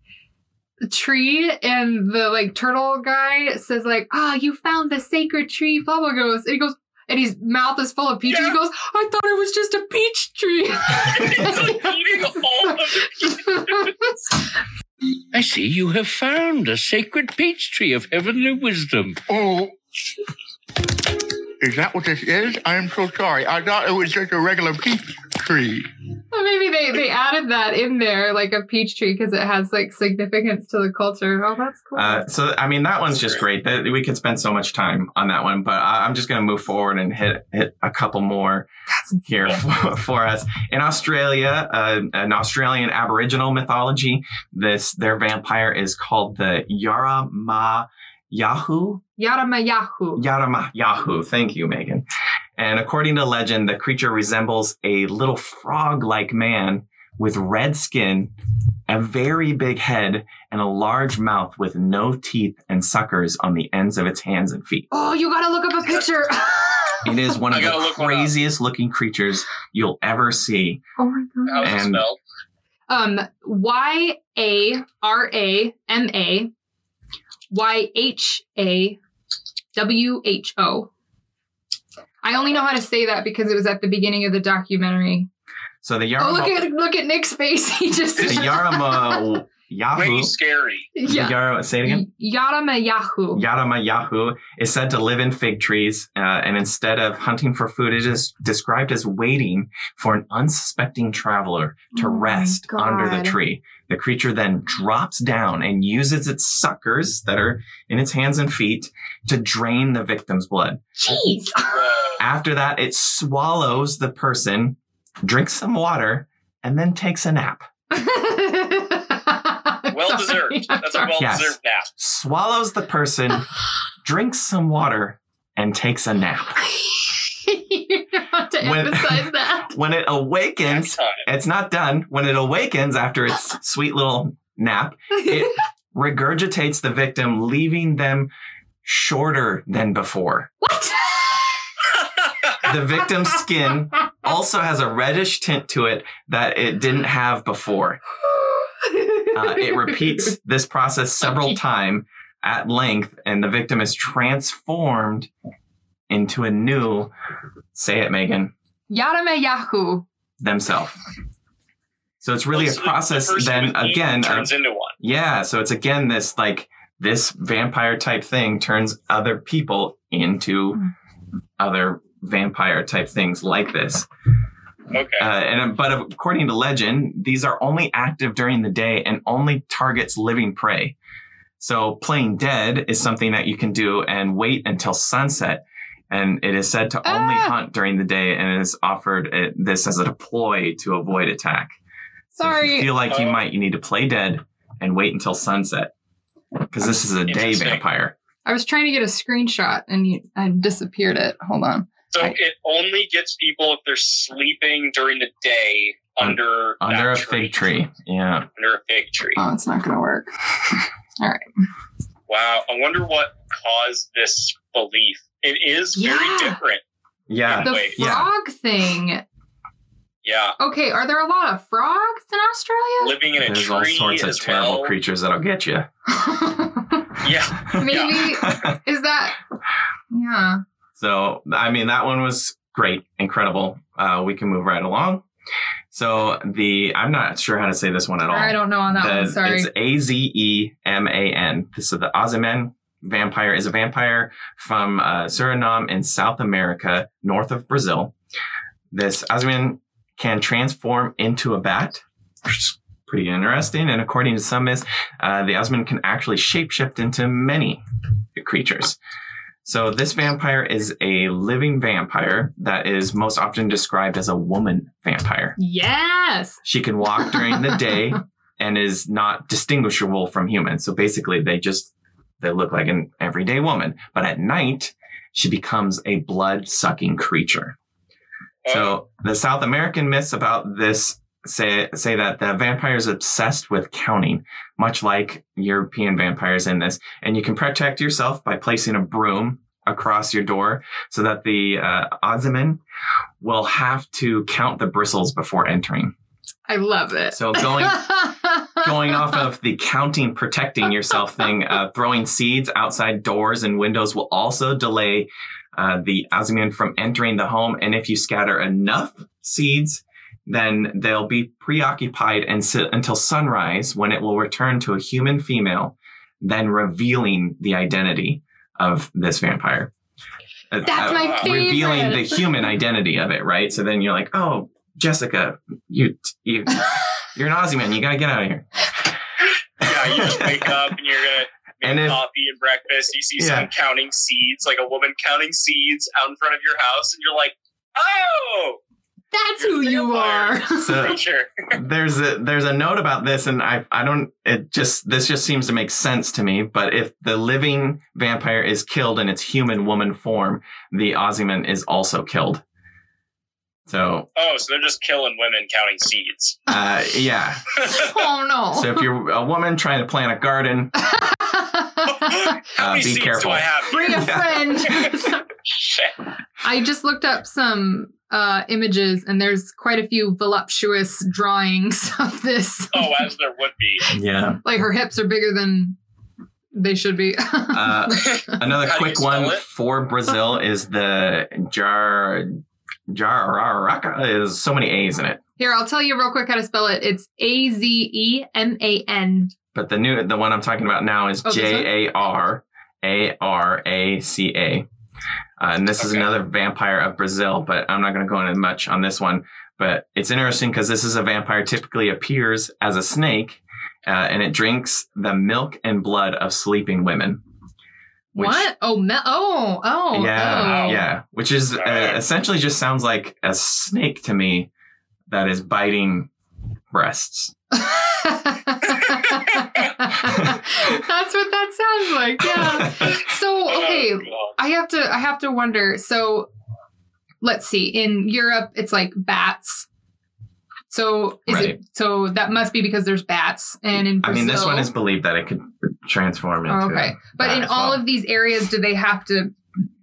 tree and the like turtle guy says like, "Ah, you found the sacred tree." Blah blah goes and he goes and his mouth is full of peaches. Yeah. He goes, "I thought it was just a peach tree." It's like eating all of the peaches. I see you have found a sacred peach tree of heavenly wisdom. Oh. Is that what this is? I'm so sorry. I thought it was just a regular peach tree. Well, maybe they, they added that in there, like a peach tree, because it has like significance to the culture. Oh, that's cool. Uh, so I mean that one's just great. That we could spend so much time on that one, but I, I'm just going to move forward and hit hit a couple more That's here for, for us. In Australia, uh, an Australian Aboriginal mythology, this their vampire is called the Yarama Yahoo. Yarama Yahoo. Yarama Yahoo. Thank you, Megan. And according to legend, the creature resembles a little frog-like man with red skin, a very big head, and a large mouth with no teeth and suckers on the ends of its hands and feet. Oh, you gotta look up a picture. It is one of the look craziest looking creatures you'll ever see. oh my god. How's it And- Um, Y A R A M A Y H A W H O. I only know how to say that because it was at the beginning of the documentary. So the Oh, look at look at Nick's face. He just the Yarama Yahoo. Way scary. Yeah. Yarama, say it again. Yarama Yahoo. Yarama Yahoo is said to live in fig trees, uh, and instead of hunting for food, it is described as waiting for an unsuspecting traveler to Oh rest under the tree. The creature then drops down and uses its suckers that are in its hands and feet to drain the victim's blood. Jeez. After that, it swallows the person, drinks some water, and then takes a nap. Well deserved. That's a well Yes. deserved nap. Swallows the person, drinks some water, and takes a nap. you have to When- emphasize that. When it awakens, it's not done. When it awakens after its sweet little nap, it regurgitates the victim, leaving them shorter than before. what? The victim's skin also has a reddish tint to it that it didn't have before. Uh, it repeats this process several times at length, and the victim is transformed into a new, say it, Megan, Yarame Yahoo. themselves. So it's really Oh, a so the- the process person then again of turns into one. Yeah, so it's again this like this vampire type thing turns other people into Mm. other vampire type things like this. Okay. Uh, and but according to legend, these are only active during the day and only targets living prey. So playing dead is something that you can do and wait until sunset. And it is said to only Ah. hunt during the day and is offered uh, this as a ploy to avoid attack. So if you Sorry. feel like you Oh. might, you need to play dead and wait until sunset because this is a day vampire. I was trying to get a screenshot and you, I disappeared it. Hold on. So I- it only gets people if they're sleeping during the day Un- under Under a that fig tree. Yeah. Under a fig tree. Oh, it's not going to work. All right. Wow. I wonder what caused this belief. It is Yeah. very different. Yeah. The Wait, yeah. frog thing. Yeah. Okay, are there a lot of frogs in Australia? Living in a There's tree all sorts of as terrible well. creatures that'll get you. Yeah. Maybe is that? Yeah. So, I mean, that one was great, incredible. Uh, we can move right along. So, the, I'm not sure how to say this one at all. I don't know on that The- one. Sorry. It's A Z E M A N. This is the Azeman vampire is a vampire from uh, Suriname in South America, north of Brazil. This Azeman can transform into a bat, which is pretty interesting. And according to some myths, uh, the Azeman can actually shapeshift into many creatures. So this vampire is a living vampire that is most often described as a woman vampire. Yes. She can walk during the day and is not distinguishable from humans. So basically, they just they look like an everyday woman, but at night she becomes a blood sucking creature. So the South American myths about this say say that the vampire is obsessed with counting, much like European vampires in this, and you can protect yourself by placing a broom across your door so that the uh, will have to count the bristles before entering. I love it. So going going off of the counting protecting yourself thing, uh, throwing seeds outside doors and windows will also delay uh, the Azeman from entering the home. And if you scatter enough seeds, then they'll be preoccupied and sit until sunrise when it will return to a human female, then revealing the identity of this vampire. Uh, That's my Revealing the human identity of it, right? So then you're like, oh, Jessica, you you you're an Azeman. You gotta get out of here. Yeah, you just wake up and you're gonna make And if- coffee and breakfast. You see Yeah. someone counting seeds, like a woman counting seeds out in front of your house, and you're like, "Oh, That's who you are. So creature." there's a there's a note about this, and I I don't it just this just seems to make sense to me. But if the living vampire is killed in its human woman form, the Azeman is also killed. So oh, so they're just killing women counting seeds. uh, yeah. oh no. So if you're a woman trying to plant a garden, Uh, be careful. I have? Bring a friend. I just looked up some uh, images, and there's quite a few voluptuous drawings of this. Oh, as there would be. yeah. like her hips are bigger than they should be. Uh, Another How quick one it? for Brazil is the jar jararaca is so many A's in it. Here, I'll tell you real quick how to spell it. It's A Z E M A N. But the new the one I'm talking about now is Oh. J A R A R A C A. Uh, and this is another vampire of Brazil, but I'm not going to go into much on this one. But it's interesting because this is a vampire typically appears as a snake, uh, and it drinks the milk and blood of sleeping women. Which- What? Oh, me- oh, oh, yeah, oh. yeah. Which is uh, essentially just sounds like a snake to me that is biting breasts. That's what that sounds like. Yeah. So okay, Oh, I have to I have to wonder. So let's see. In Europe, it's like bats. So is Right. it so that must be because there's bats and in Brazil, I mean, this one is believed that it could transform into. Oh, okay. But in all well. of these areas, do they have to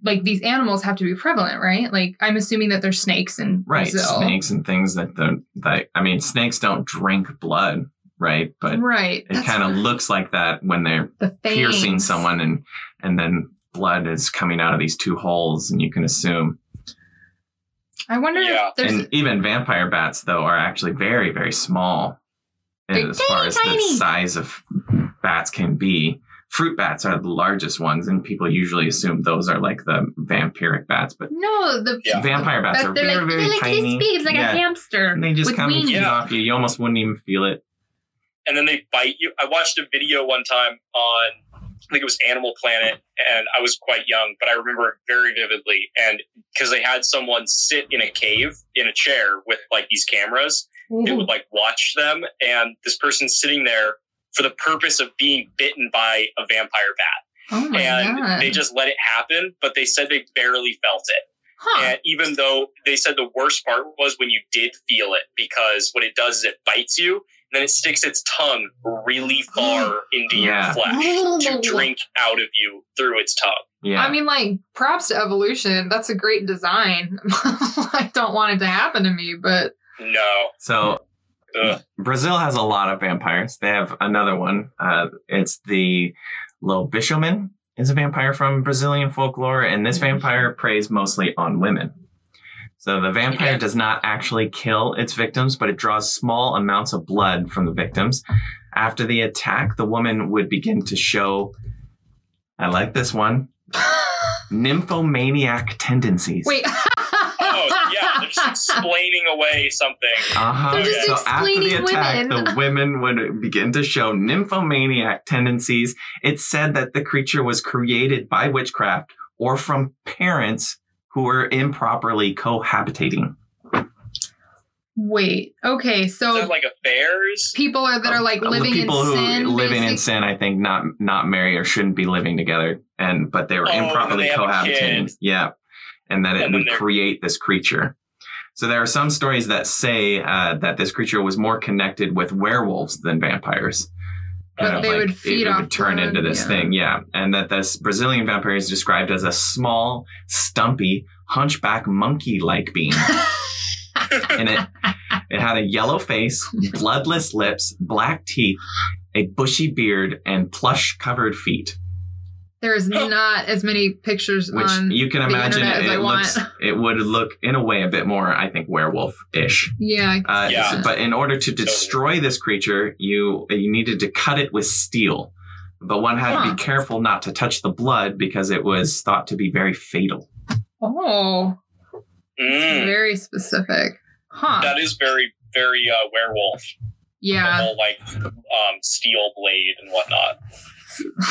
like these animals have to be prevalent, right? Like I'm assuming that there's snakes in right Brazil. snakes and things that the that I mean, snakes don't drink blood, right? But right. it kind of looks like that when they're the piercing someone, and and then blood is coming out of these two holes, and you can assume. I wonder Yeah. if there's and even vampire bats, though, are actually very, very small They're as far as tiny. the size of bats can be. Fruit bats are the largest ones, and people usually assume those are like the vampiric bats. But no the Yeah. vampire bats That's are they're very, like very they're like tiny. this big. It's like Yeah. a hamster. And they just with come and wings. feed off you. You almost wouldn't even feel it. and then they bite you. I watched a video one time on, I think it was Animal Planet, and I was quite young, but I remember it very vividly. And because they had someone sit in a cave in a chair with like these cameras, they mm-hmm. would like watch them, and this person sitting there for the purpose of being bitten by a vampire bat, Oh and god! they just let it happen. But they said they barely felt it. huh. And even though they said the worst part was when you did feel it, because what it does is it bites you, then it sticks its tongue really far into Yeah. your flesh to drink out of you through its tongue. Yeah. I mean, like, props to evolution. That's a great design. I don't want it to happen to me, but No. so Ugh. Brazil has a lot of vampires. They have another one. Uh, it's the Lobisomem is a vampire from Brazilian folklore, and this vampire preys mostly on women. So the vampire Okay. does not actually kill its victims, but it draws small amounts of blood from the victims. After the attack, the woman would begin to show, I like this one, nymphomaniac tendencies. wait. Oh, yeah, they're just explaining away something. Uh-huh. They're just so after the attack, women. the women would begin to show nymphomaniac tendencies. It's said that the creature was created by witchcraft or from parents who were improperly cohabitating. Wait. Okay, Is so like affairs? people are that are like Uh, living people in who sin. living in sin, I think, not not married or shouldn't be living together, and but they were Oh, improperly they have cohabitating. Yeah, and that it And then would create this creature. So there are some stories that say uh, that this creature was more connected with werewolves than vampires. But Kind of they would feed it, off would turn blood, into this yeah. thing, yeah. And that this Brazilian vampire is described as a small, stumpy, hunchback monkey-like being. and it it had a yellow face, bloodless lips, black teeth, a bushy beard, and plush-covered feet. There's not as many pictures Which on. you can the imagine internet as I it looks want. it would look in a way a bit more, I think, werewolf-ish. yeah. Uh, Yeah. but in order to destroy this creature, you you needed to cut it with steel. But one had to be careful not to touch the blood because it was thought to be very fatal. Oh, Mm. very specific. Huh. That is very, very uh, werewolf. The yeah. whole like um, steel blade and whatnot.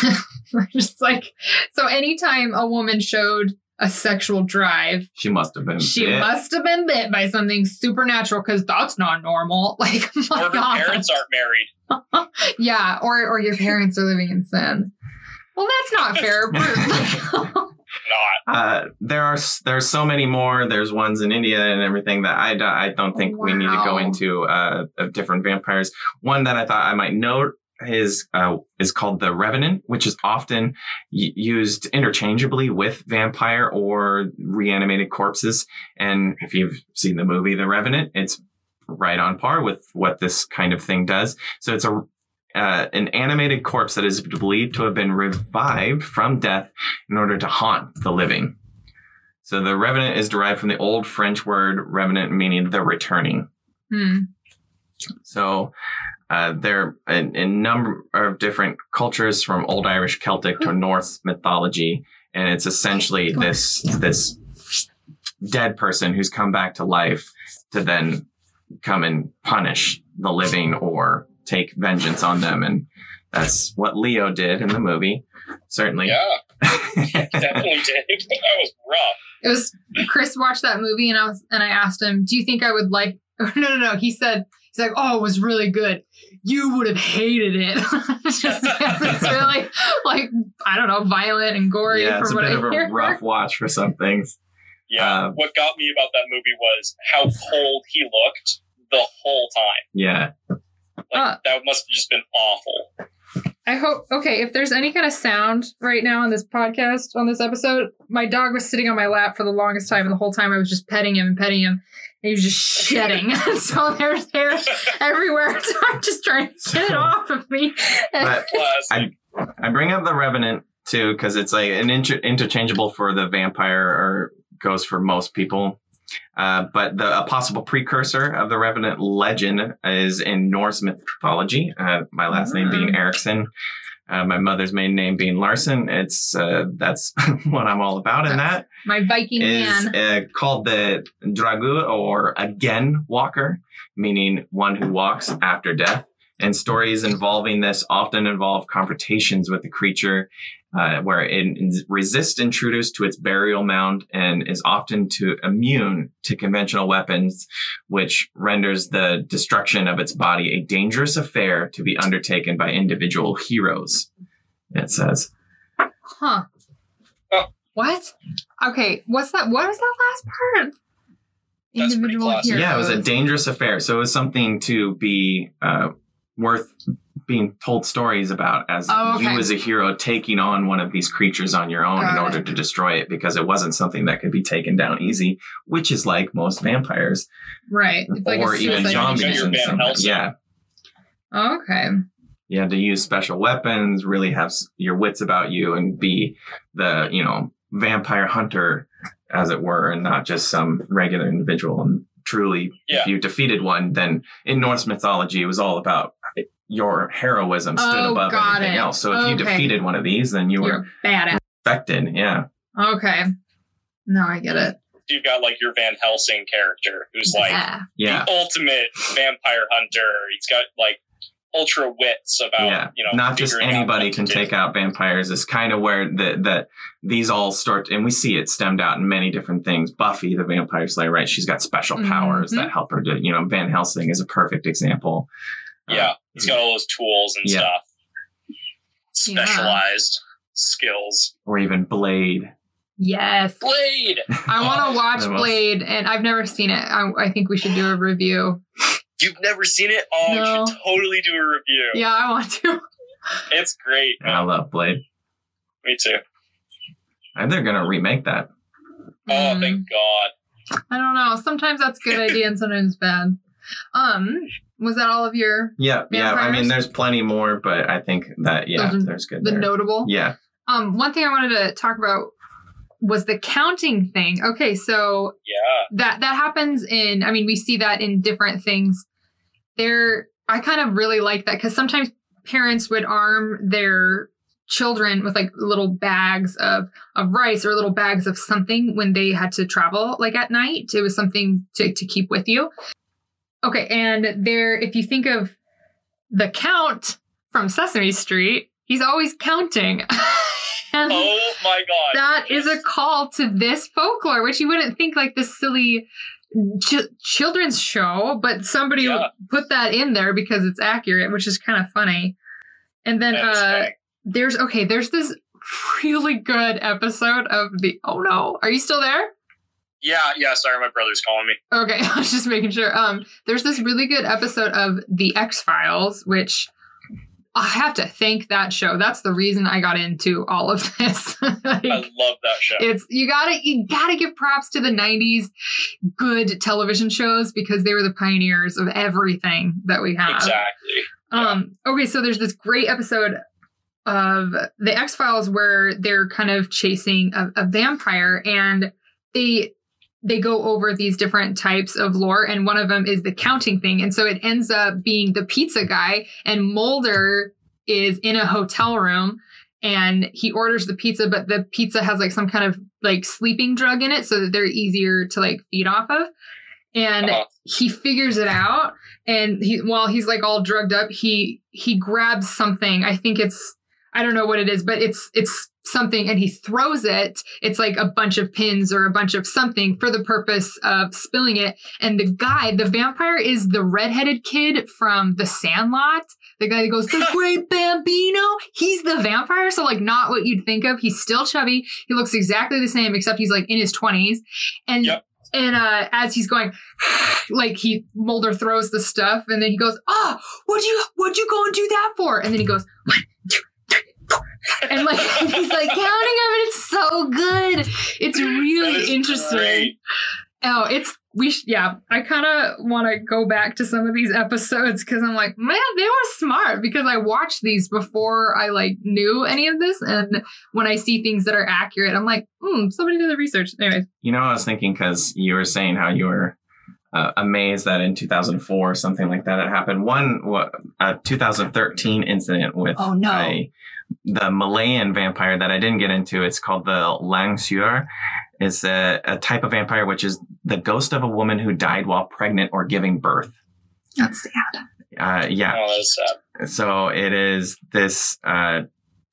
just like so anytime a woman showed a sexual drive, She must have been. she bit. must have been bit by something supernatural because that's not normal. Like my or her God. parents aren't married. Yeah, or or your parents are living in sin. Well, that's not fair. Not. Uh, there are s- there's so many more. There's ones in India and everything that I I don't think we need to go into uh, of different vampires. One that I thought I might note is uh, is called the Revenant, which is often y- used interchangeably with vampire or reanimated corpses. And if you've seen the movie The Revenant, it's right on par with what this kind of thing does. So it's a uh, an animated corpse that is believed to have been revived from death in order to haunt the living. So the revenant is derived from the old French word revenant, meaning the returning. Hmm. So uh, there are a, a number of different cultures from Old Irish Celtic to Norse mythology, and it's essentially this this dead person who's come back to life to then come and punish the living or take vengeance on them, and that's what Leo did in the movie. Certainly, Yeah, definitely did. That was rough. It was Chris watched that movie and I was and I asked him, "Do you think I would like?" No, no, no. He said he's like, "Oh, it was really good. You would have hated it." it's just it's really like I don't know, violent and gory yeah, it's a what bit I of a hear. rough watch for some things. Yeah. Uh, what got me about that movie was how cold he looked the whole time. Yeah, Like Uh. that must have just been awful. I hope okay, if there's any kind of sound right now on this podcast, on this episode, my dog was sitting on my lap for the longest time, and the whole time I was just petting him and petting him, and he was just shedding. so there's hair everywhere. So I'm just trying to get it off of me. But Classic. I bring up the Revenant too because it's like an inter- interchangeable for the vampire or goes for most people. Uh, but the a possible precursor of the Revenant legend is in Norse mythology. Uh, my last name being Ah. Erickson, uh, my mother's maiden name being Larson. It's uh, that's what I'm all about in that. my Viking is man. uh, called the Draugr or again walker, meaning one who walks after death. And stories involving this often involve confrontations with the creature, uh, where it resists intruders to its burial mound and is often to immune to conventional weapons, which renders the destruction of its body a dangerous affair to be undertaken by individual heroes. It says. Huh. Oh. What? Okay, what's that? What was that last part? That's Individual heroes. Yeah, it was a dangerous affair. So it was something to be uh, worth being told stories about as Oh, okay. you as a hero taking on one of these creatures on your own in order it. to destroy it because it wasn't something that could be taken down easy, which is like most vampires right. It's like or a even zombies. And Van some, yeah, Okay. you had to use special weapons, really have your wits about you, and be the you know vampire hunter, as it were, and not just some regular individual. And truly, Yeah. if you defeated one, then in Norse mythology, it was all about your heroism stood Oh, above everything it. else. So if you defeated one of these, then you were You're badass. affected. Yeah, Okay. No, I get it. You've got like your Van Helsing character who's like yeah. yeah. the ultimate vampire hunter. He's got like ultra wits about yeah, you know not just figuring out anybody can take out vampires. Is kind of where that that these all start, and we see it stemmed out in many different things. Buffy, the Vampire Slayer, right? She's got special powers Mhm. that help her to, you know, Van Helsing is a perfect example. Yeah, he's got all those tools and Yeah. stuff. Specialized skills. or even Blade. Yes. Blade. I want to watch the most- Blade, and I've never seen it. I, I think we should do a review. You've never seen it? Oh, No. you should totally do a review. Yeah, I want to. It's great. And I love Blade. Me too. And they're gonna remake that. Oh, Mm, thank God. I don't know. Sometimes that's a good idea, and sometimes bad. Um, was that all of your Yeah, yeah. I mean, there's plenty more, but I think that yeah, Those there's good. the there. notable? Yeah, Um, one thing I wanted to talk about was the counting thing. Okay, so Yeah. that that happens in i mean we see that in different things there i kind of really like that because sometimes parents would arm their children with like little bags of of rice or little bags of something when they had to travel like at night. It was something to, to keep with you. Okay, and there if you think of the count from Sesame Street, he's always counting. Oh my god. that is a call to this folklore, which you wouldn't think like this silly ch- children's show, but somebody Yeah. put that in there because it's accurate, which is kind of funny. And then uh, there's okay, there's this really good episode of the. Oh no, are you still there? Yeah, yeah, sorry, my brother's calling me. Okay, I was just making sure. Um, there's this really good episode of The X Files, which I have to thank that show. That's the reason I got into all of this. Like, I love that show. it's you gotta you gotta give props to the 90s good television shows because they were the pioneers of everything that we have exactly. um okay so there's this great episode of the x-files where they're kind of chasing a, a vampire and they they go over these different types of lore and one of them is the counting thing. And so it ends up being the pizza guy and mulder is in a hotel room and he orders the pizza but the pizza has like some kind of like sleeping drug in it so that they're easier to like feed off of. And Uh-huh. he figures it out and he while he's like all drugged up he he grabs something. I think it's i don't know what it is but it's it's something and he throws it it's like a bunch of pins or a bunch of something for the purpose of spilling it and the guy the vampire is the redheaded kid from the sandlot the guy that goes the great bambino he's the vampire so like not what you'd think of he's still chubby he looks exactly the same except he's like in his 20s and Yep. and uh as he's going like he Mulder throws the stuff and then he goes, Oh, what'd you what'd you go and do that for? And then he goes, One, two, three, four. And like he's like counting them and it's so good. It's really interesting. great. Oh, it's we sh- yeah. I kind of want to go back to some of these episodes because I'm like, man, they were smart because I watched these before I like knew any of this, and when I see things that are accurate, I'm like, hmm, somebody did the research. Anyway, You know, I was thinking because you were saying how you were uh, amazed that in 2004 something like that had happened. One, wa- a 2013 incident with Oh, no. a, the Malayan vampire that I didn't get into. It's called the Langsuir. It's a, a type of vampire which is the ghost of a woman who died while pregnant or giving birth. that's sad. Uh, yeah, Oh, that's sad. so it is this uh,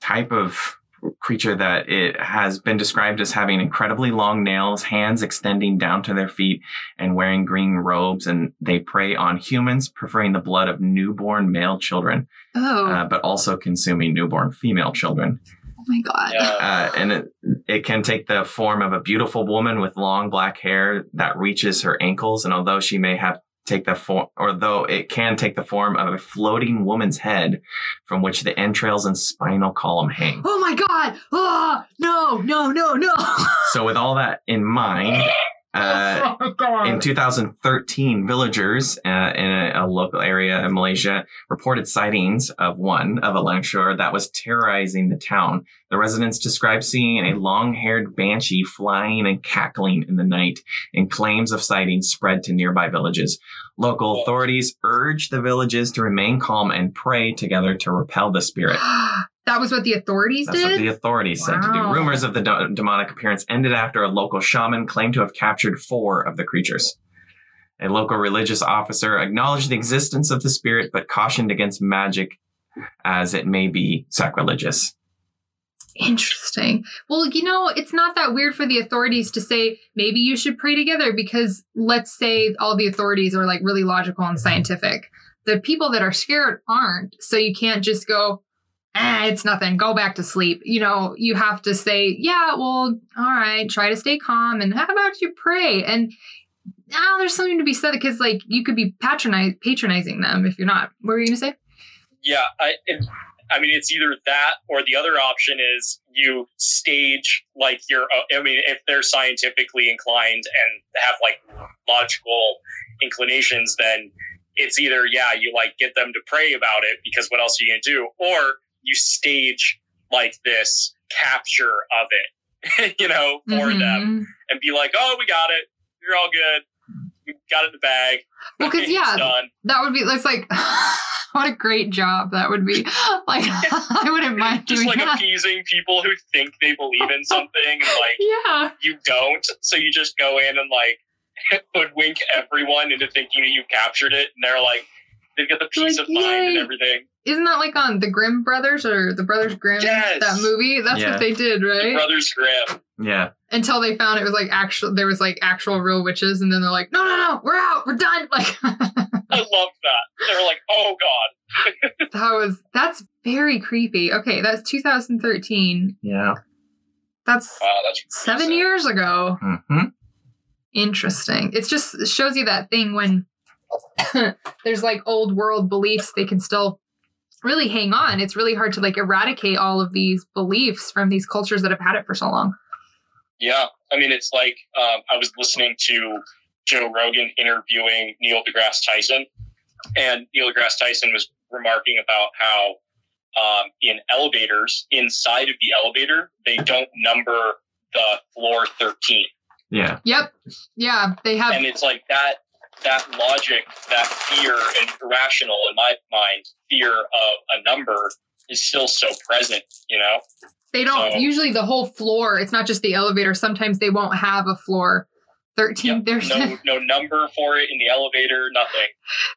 type of creature that it has been described as having incredibly long nails, hands extending down to their feet, and wearing green robes. And they prey on humans, preferring the blood of newborn male children, Oh, uh, but also consuming newborn female children. oh my god. Yeah. Uh, and it, it can take the form of a beautiful woman with long black hair that reaches her ankles. And although she may have take the form, or though it can take the form of a floating woman's head from which the entrails and spinal column hang. Oh my god! Oh no, no, no, no! So with all that in mind, uh, oh in 2013, villagers uh, in a, a local area in Malaysia reported sightings of one of a Langsuir that was terrorizing the town. The residents described seeing a long-haired banshee flying and cackling in the night, and claims of sightings spread to nearby villages. Local authorities urged the villages to remain calm and pray together to repel the spirit. that was what the authorities That's did. what the authorities said to do. Rumors of the demonic appearance ended after a local shaman claimed to have captured four of the creatures. A local religious officer acknowledged the existence of the spirit, but cautioned against magic as it may be sacrilegious. Interesting. Well, you know, it's not that weird for the authorities to say maybe you should pray together because let's say all the authorities are like really logical and mm-hmm. scientific. The people that are scared aren't. So you can't just go, eh, it's nothing, go back to sleep. You know, you have to say, yeah, well, all right, try to stay calm. And how about you pray? And now there's something to be said because, like, you could be patronize, patronizing them if you're not. What were you going to say? Yeah, I, it, I mean, it's either that or the other option is you stage like your. I mean, if they're scientifically inclined and have like logical inclinations, then it's either yeah, you like get them to pray about it because what else are you gonna do, or you stage like this capture of it, you know, for them Mhm. and be like, oh, we got it, you're all good, we got it in the bag, Well, 'cause, It's yeah, done. That would be. that's like, what a great job that would be. Like I wouldn't mind Just like that. appeasing people who think they believe in something and like Yeah. you don't. So you just go in and like hoodwink everyone into thinking that you captured it, and they're like, they've got the peace Like, of mind and everything. Isn't that like on the Grimm brothers or the Brothers Grimm? Yes. That movie? That's Yeah. what they did, right? Brothers Grimm. Yeah. Until they found it was like actual there was like actual real witches and then they're like, No, no, no, we're out, we're done. Like I loved that. They were like, oh god. that was that's very creepy. Okay, that's 2013. Yeah. That's Wow, that's seven crazy. years ago. hmm Interesting. It's just it shows you that thing when there's like old world beliefs, they can still really hang on. It's really hard to like eradicate all of these beliefs from these cultures that have had it for so long. Yeah, I mean, it's like um, I was listening to Joe Rogan interviewing Neil deGrasse Tyson, and Neil deGrasse Tyson was remarking about how um, in elevators, inside of the elevator, they don't number the floor 13. Yeah. Yep. Yeah, they have And it's like that that logic, that fear and irrational in my mind, fear of a number is still so present, you know? They don't So- usually the whole floor. It's not just the elevator. Sometimes they won't have a floor. Thirteen. Yep. There's No no number for it in the elevator, nothing.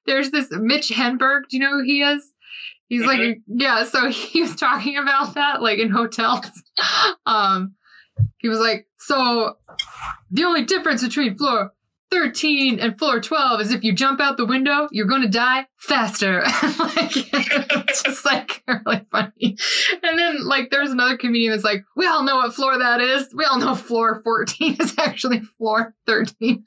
there's this Mitch Hedberg. Do you know who he is? He's like Mm-hmm. yeah. So he was talking about that like in hotels. Um, he was like, so the only difference between floor 13 and floor 12 is if you jump out the window, you're going to die faster. like, it's just like really funny. And then, like, there's another comedian that's like, we all know what floor that is. We all know floor 14 is actually floor 13.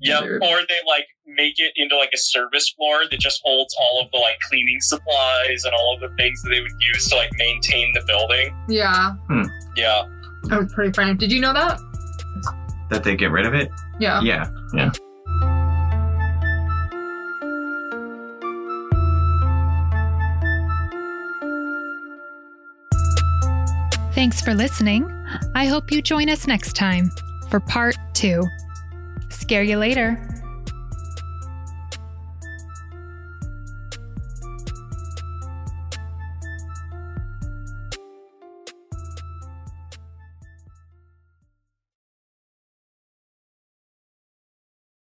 Yep. Or they like make it into like a service floor that just holds all of the like cleaning supplies and all of the things that they would use to like maintain the building. Yeah, hmm. Yeah. that was pretty funny. Did you know that? That they get rid of it? Yeah. Yeah. Yeah. Thanks for listening. I hope you join us next time for part two. Scare you later.